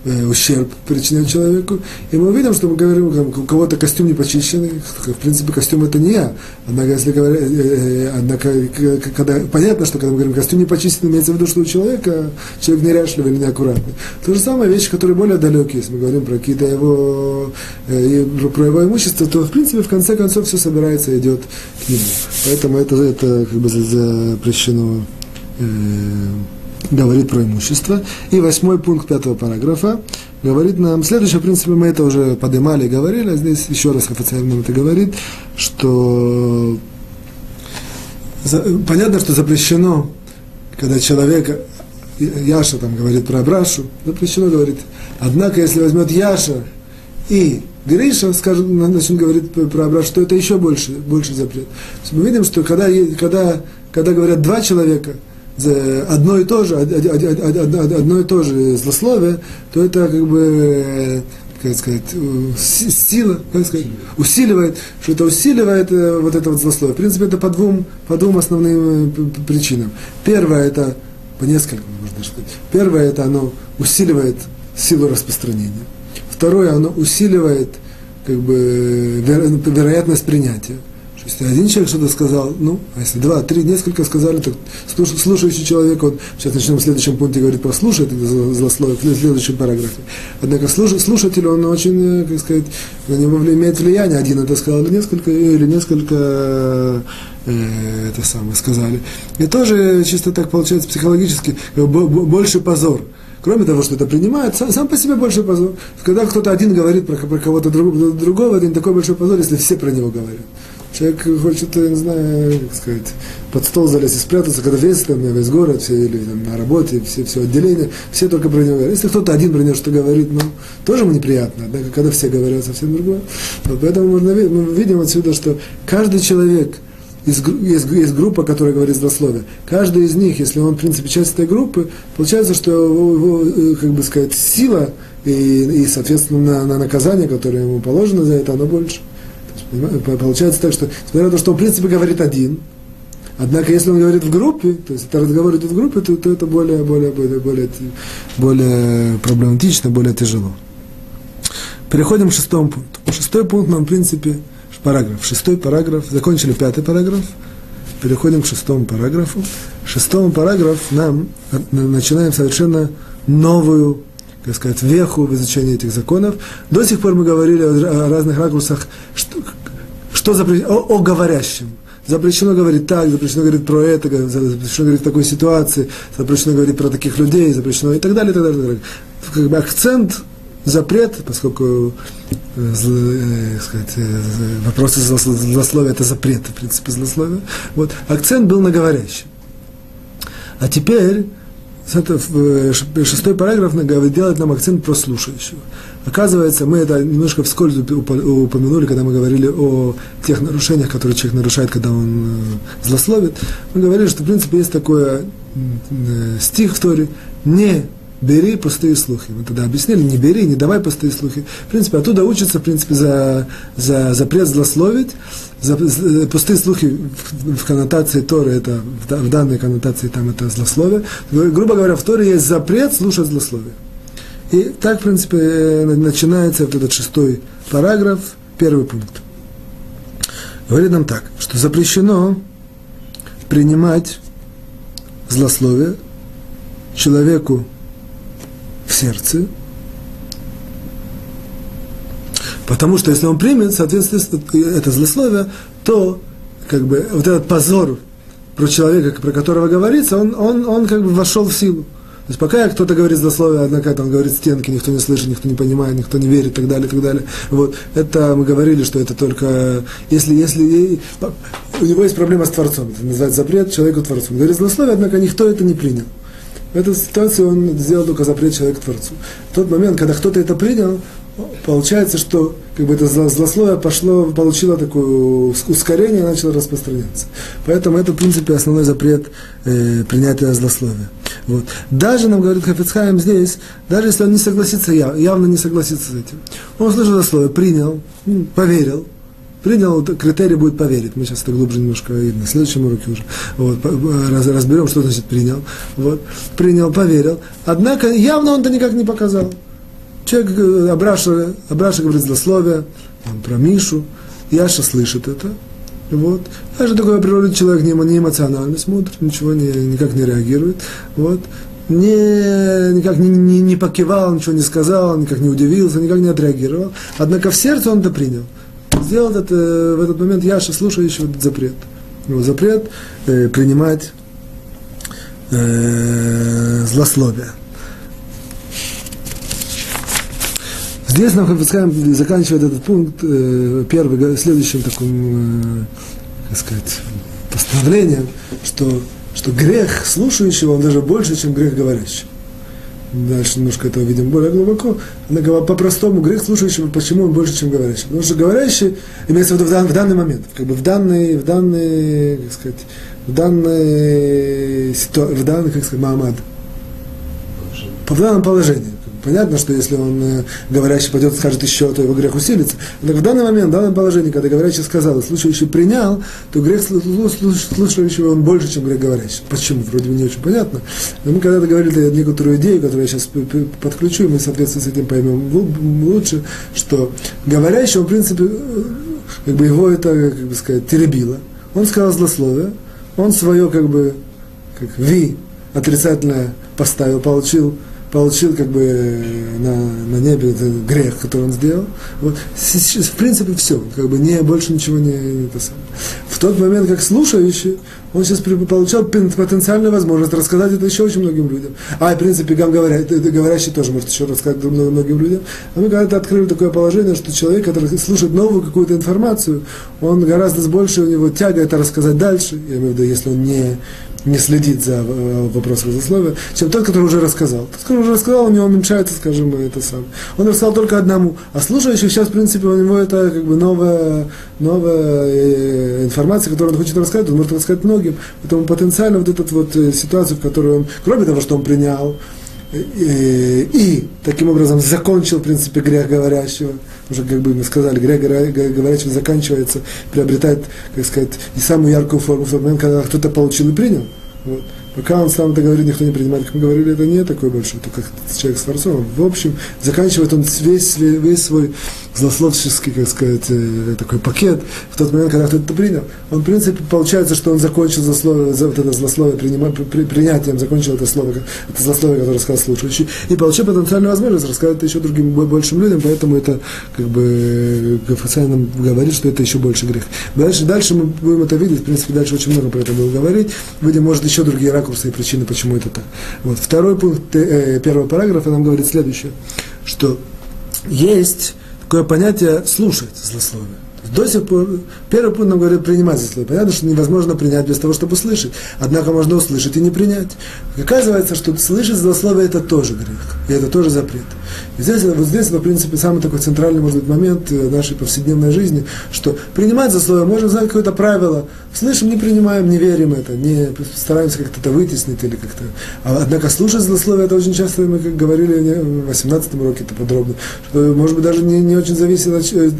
Speaker 1: ущерб причинять человеку. И мы увидим, что мы говорим, у кого-то костюм не почищенный, в принципе, костюм это не я. Однако, если говоря, э, э, однако, когда, понятно, что когда мы говорим костюм не почищенный, имеется в виду, что у человека человек неряшливый или неаккуратный. То же самое вещи, которые более далекие, если мы говорим про какие-то его, э, про его имущество, то, в принципе, в конце концов, все собирается и идет к нему. Поэтому это, это как бы запрещено э, говорит про имущество. И восьмой пункт пятого параграфа говорит нам, следующее, в принципе, мы это уже поднимали и говорили, а здесь еще раз официально нам это говорит, что понятно, что запрещено, когда человек, Яша там говорит про Абрашу, запрещено говорить. Однако, если возьмет Яша и Гриша, скажем, начнет говорить про Абрашу, то это еще больше, больше запрет. Мы видим, что когда, когда, когда говорят два человека – одно и то же, одно и то же злословие, то это как бы как сказать, сила, как сказать, усиливает, что это усиливает э, вот это вот злословие. В принципе, это по двум, по двум основным э, причинам. Первое это, по нескольким, можно сказать. Первое это оно усиливает силу распространения. Второе, оно усиливает как бы, вероятность принятия. Если один человек что-то сказал, ну, а если два, три, несколько сказали, то слушающий человек, он, сейчас начнем в следующем пункте говорить про слушать, это злословие, в следующем параграфе. Однако слушатель, он очень, э, как сказать, на него имеет влияние, один это сказал, или несколько, или несколько э, это самое сказали. И тоже чисто так получается психологически больше позор. Кроме того, что это принимает, сам, сам по себе большой позор. Когда кто-то один говорит про, про кого-то друг, другого, не такой большой позор, если все про него говорят. Человек хочет, я не знаю, как сказать, под стол залезть и спрятаться, когда весь, там, весь город, все, или там, на работе, все, все отделения, все только про него говорят. Если кто-то один про него что говорит, ну, тоже ему неприятно, да, когда все говорят совсем другое. Но поэтому можно, мы видим отсюда, что каждый человек, есть, есть, есть группа, которая говорит злословие. Каждый из них, если он, в принципе, часть этой группы, получается, что его, его э, как бы сказать, сила и, и соответственно, на, на наказание, которое ему положено за это, оно больше. Получается так, что, несмотря на то, что он, в принципе, говорит один, однако, если он говорит в группе, то есть это разговор идет в группе, то, то это более, более, более, более, более проблематично, более тяжело. Переходим к шестому пункту. Шестой пункт нам, в принципе, параграф. Шестой параграф. Закончили пятый параграф. Переходим к шестому параграфу. Шестому параграф нам начинаем совершенно новую как сказать, веху в изучении этих законов. До сих пор мы говорили о разных ракурсах, что, что запрещено, о, о говорящем. Запрещено говорить так, запрещено говорить про это, запрещено говорить в такой ситуации, запрещено говорить про таких людей, запрещено и так далее, и так далее. И так далее. Как бы акцент, запрет, поскольку э, э, сказать, э, вопросы злословия – это запрет, в принципе, злословия. Вот, акцент был на говорящем. А теперь шестой параграф делает нам акцент про слушающего. Оказывается, мы это немножко вскользь упомянули, когда мы говорили о тех нарушениях, которые человек нарушает, когда он э, злословит. Мы говорили, что, в принципе, есть такой э, стих в Торе «Не бери пустые слухи». Мы тогда объяснили, не бери, не давай пустые слухи. В принципе, оттуда учится, в принципе, за, за запрет злословить, пустые слухи в, коннотации Торы, это, в, данной коннотации там это злословие. Грубо говоря, в Торе есть запрет слушать злословие. И так, в принципе, начинается вот этот шестой параграф, первый пункт. Говорит нам так, что запрещено принимать злословие человеку в сердце, потому что если он примет, соответственно, это злословие, то как бы вот этот позор про человека, про которого говорится, он, он, он как бы вошел в силу. То есть пока кто-то говорит злословие, однако он говорит стенки, никто не слышит, никто не понимает, никто не верит и так далее, и так далее. Вот. Это мы говорили, что это только если, если у него есть проблема с Творцом, это называется запрет человеку Творцу. Он говорит злословие, однако никто это не принял. В этой ситуации он сделал только запрет человеку Творцу. В тот момент, когда кто-то это принял, получается, что как бы это злословие пошло, получило такое ускорение и начало распространяться. Поэтому это, в принципе, основной запрет э, принятия злословия. Вот. Даже, нам говорит Хафицхайм здесь, даже если он не согласится, явно не согласится с этим. Он слышал злословие, принял, поверил, принял, критерий будет поверить. Мы сейчас это глубже немножко видно. В следующем уроке уже вот, раз, разберем, что значит принял. Вот, принял, поверил. Однако явно он это никак не показал. Человек, э, Абраша, Абраша говорит злословие, он про Мишу, Яша слышит это. Вот. Даже такой природы человек не, не эмоционально смотрит, ничего не, никак не реагирует. Вот. Не, никак не, не, не покивал, ничего не сказал, никак не удивился, никак не отреагировал. Однако в сердце он это принял. Сделал это, э, в этот момент Яша, слушающий этот запрет. Его запрет э, принимать э, злословие. Здесь нам Хафицхайм заканчивает этот пункт э, первый, следующим таким, э, как сказать, постановлением, что, что грех слушающего, он даже больше, чем грех говорящего. Дальше немножко это увидим более глубоко. Однако по-простому грех слушающего, почему он больше, чем говорящий? Потому что говорящий имеется в виду в, дан, в данный момент, как бы в данный, в данный, как сказать, в данный, в данный, как сказать, Маамад. В данном положении. Понятно, что если он э, говорящий пойдет и скажет еще, то его грех усилится. Но в данный момент, в данном положении, когда говорящий сказал, слушающий принял, то грех слушающего он больше, чем грех говорящий. Почему? Вроде бы не очень понятно. Но мы когда-то говорили некоторую идею, которую я сейчас подключу, и мы, соответственно, с этим поймем лучше, что говорящий, он, в принципе, э, как бы его это, как бы сказать, теребило. Он сказал злословие, он свое, как бы, как ви, отрицательное поставил, получил получил как бы на, на небе грех, который он сделал. Вот. В принципе, все. Как бы не, больше ничего не, не то самое. В тот момент, как слушающий, он сейчас получал потенциальную возможность рассказать это еще очень многим людям. А, в принципе, гам говоря, говорящий тоже может еще рассказать многим людям. А мы когда-то открыли такое положение, что человек, который слушает новую какую-то информацию, он гораздо с большей у него тяга это рассказать дальше, я имею в виду, если он не не следит за э, вопросом злословия, чем тот, который уже рассказал. Тот, который уже рассказал, у него уменьшается, скажем, это сам. Он рассказал только одному, а слушающий сейчас, в принципе, у него это как бы новая, новая э, информация, которую он хочет рассказать, он может рассказать многим. Поэтому потенциально вот эту вот э, ситуацию, в которую он, кроме того, что он принял, и, и таким образом закончил, в принципе, грех говорящего. Уже, как бы мы сказали, грех говорящего заканчивается, приобретает, как сказать, и самую яркую форму в тот момент, когда кто-то получил и принял. Вот. Пока он сам это говорит, никто не принимает. Как мы говорили, это не такой большой, это как человек с Творцом. В общем, заканчивает он весь, весь свой злословческий, как сказать, э, такой пакет в тот момент, когда кто-то это принял. Он, в принципе, получается, что он закончил злословие, вот это злословие принима, при, принятием, закончил это слово, это злословие, которое сказал слушающий, и получил потенциальную возможность рассказать это еще другим большим людям, поэтому это как бы официально нам говорит, что это еще больше грех. Дальше, дальше мы будем это видеть, в принципе, дальше очень много про это будем говорить, видим, может, еще другие ракурсы и причины, почему это так. Вот. Второй пункт э, первого параграфа нам говорит следующее, что есть такое понятие слушать злословие. До сих пор, первый пункт нам говорит принимать злословие. Понятно, что невозможно принять без того, чтобы услышать. Однако можно услышать и не принять. Оказывается, что слышать злословие это тоже грех. И это тоже запрет. Здесь, вот здесь, в принципе, самый такой центральный, может быть, момент э, нашей повседневной жизни, что принимать злословие можно знать какое-то правило. Слышим, не принимаем, не верим это, не стараемся как-то это вытеснить или как-то. А, однако слушать злословие, это очень часто, мы как говорили в 18 уроке это подробно, что, может быть, даже не, не очень зависит от, э,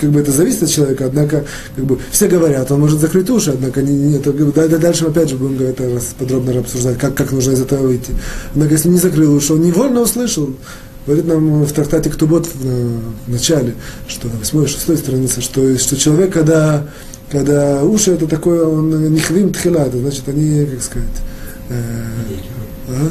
Speaker 1: как бы это зависит от человека, однако, как бы, все говорят, он может закрыть уши, однако, не, не, это, дальше опять же будем это подробно обсуждать, как, как нужно из этого выйти. Однако, если не закрыл уши, он невольно услышал, Говорит нам в трактате Ктубот в, в начале, что на 8-6 странице, что, что человек, когда, когда уши это такое, он не хвим тхила, это значит, они, как сказать, э, а?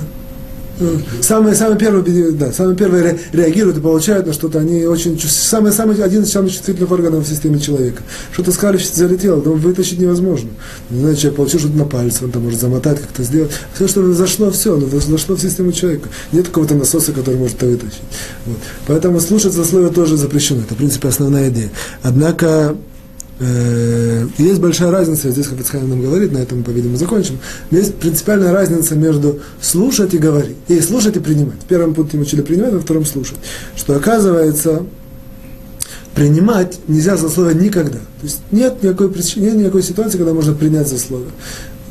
Speaker 1: Самые, самые первые, да, самые первые реагируют и получают на что-то, они очень, самый, самый, один из самых чувствительных органов в системе человека. Что-то сказали, что залетело, но вытащить невозможно. Не знаю, человек получил что-то на пальце, он там может замотать, как-то сделать. Все, что зашло, все, но зашло в систему человека. Нет какого-то насоса, который может это вытащить. Вот. Поэтому слушать за слово тоже запрещено. Это, в принципе, основная идея. Однако, Э, есть большая разница, здесь Хафицхайм нам говорит, на этом, по-видимому, закончим, есть принципиальная разница между слушать и говорить, и слушать и принимать. В первом пункте мы учили принимать, во втором слушать. Что оказывается, принимать нельзя за слово никогда. То есть нет никакой причины, нет никакой ситуации, когда можно принять за слово.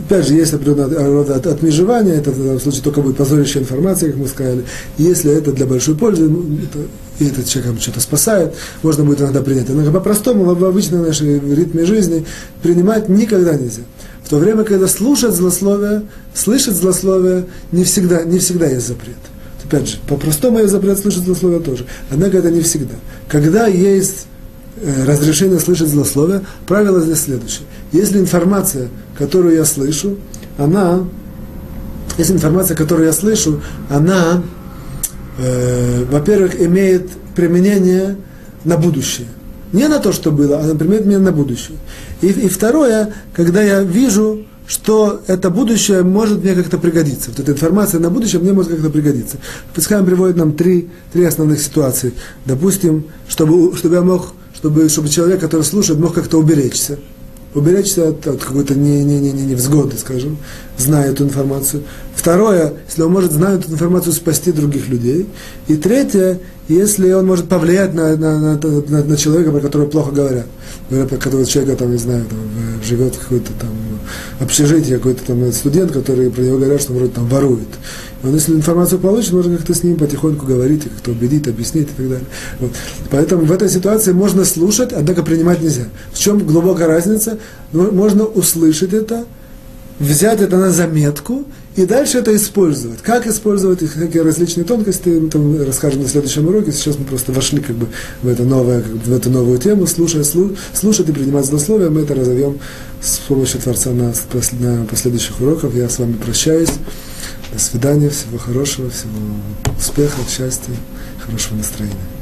Speaker 1: Опять же, есть определенная рода от, отмежевания, это в данном случае только будет позорящая информация, как мы сказали. Если это для большой пользы, ну, это, и этот человек что-то спасает, можно будет иногда принять. Но по-простому, в обычной нашей ритме жизни принимать никогда нельзя. В то время, когда слушать злословие, слышать злословие, не всегда, не всегда есть запрет. Опять же, по-простому есть запрет слышать злословие тоже. Однако это не всегда. Когда есть э, разрешение слышать злословие, правило здесь следующее. Если информация которую я слышу, она, если информация, которую я слышу, она, э, во-первых, имеет применение на будущее. Не на то, что было, а на применение на будущее. И, и второе, когда я вижу, что это будущее может мне как-то пригодиться. Вот эта информация на будущее мне может как-то пригодиться. Пускай приводит нам три, три основных ситуации. Допустим, чтобы, чтобы я мог, чтобы, чтобы человек, который слушает, мог как-то уберечься уберечься от, от какой-то не, не, не, не, невзгоды, скажем, зная эту информацию. Второе, если он может, зная эту информацию, спасти других людей. И третье, если он может повлиять на, на, на, на, на человека, про которого плохо говорят. Говорят, про которого человека, там, не знаю, там, живет в какой-то там общежитии, какой-то там студент, который про него говорят, что вроде там ворует. Он, если информацию получит, можно как-то с ним потихоньку говорить, как-то убедить, объяснить и так далее. Вот. Поэтому в этой ситуации можно слушать, однако принимать нельзя. В чем глубокая разница? Можно услышать это, взять это на заметку и дальше это использовать. Как использовать какие различные тонкости, мы там расскажем на следующем уроке. Сейчас мы просто вошли как бы в, это новое, как бы, в эту новую тему, слушая, слу, слушать и принимать злословие. Мы это разовьем с помощью Творца на, на последующих уроках. Я с вами прощаюсь. До свидания, всего хорошего, всего успеха, счастья, хорошего настроения.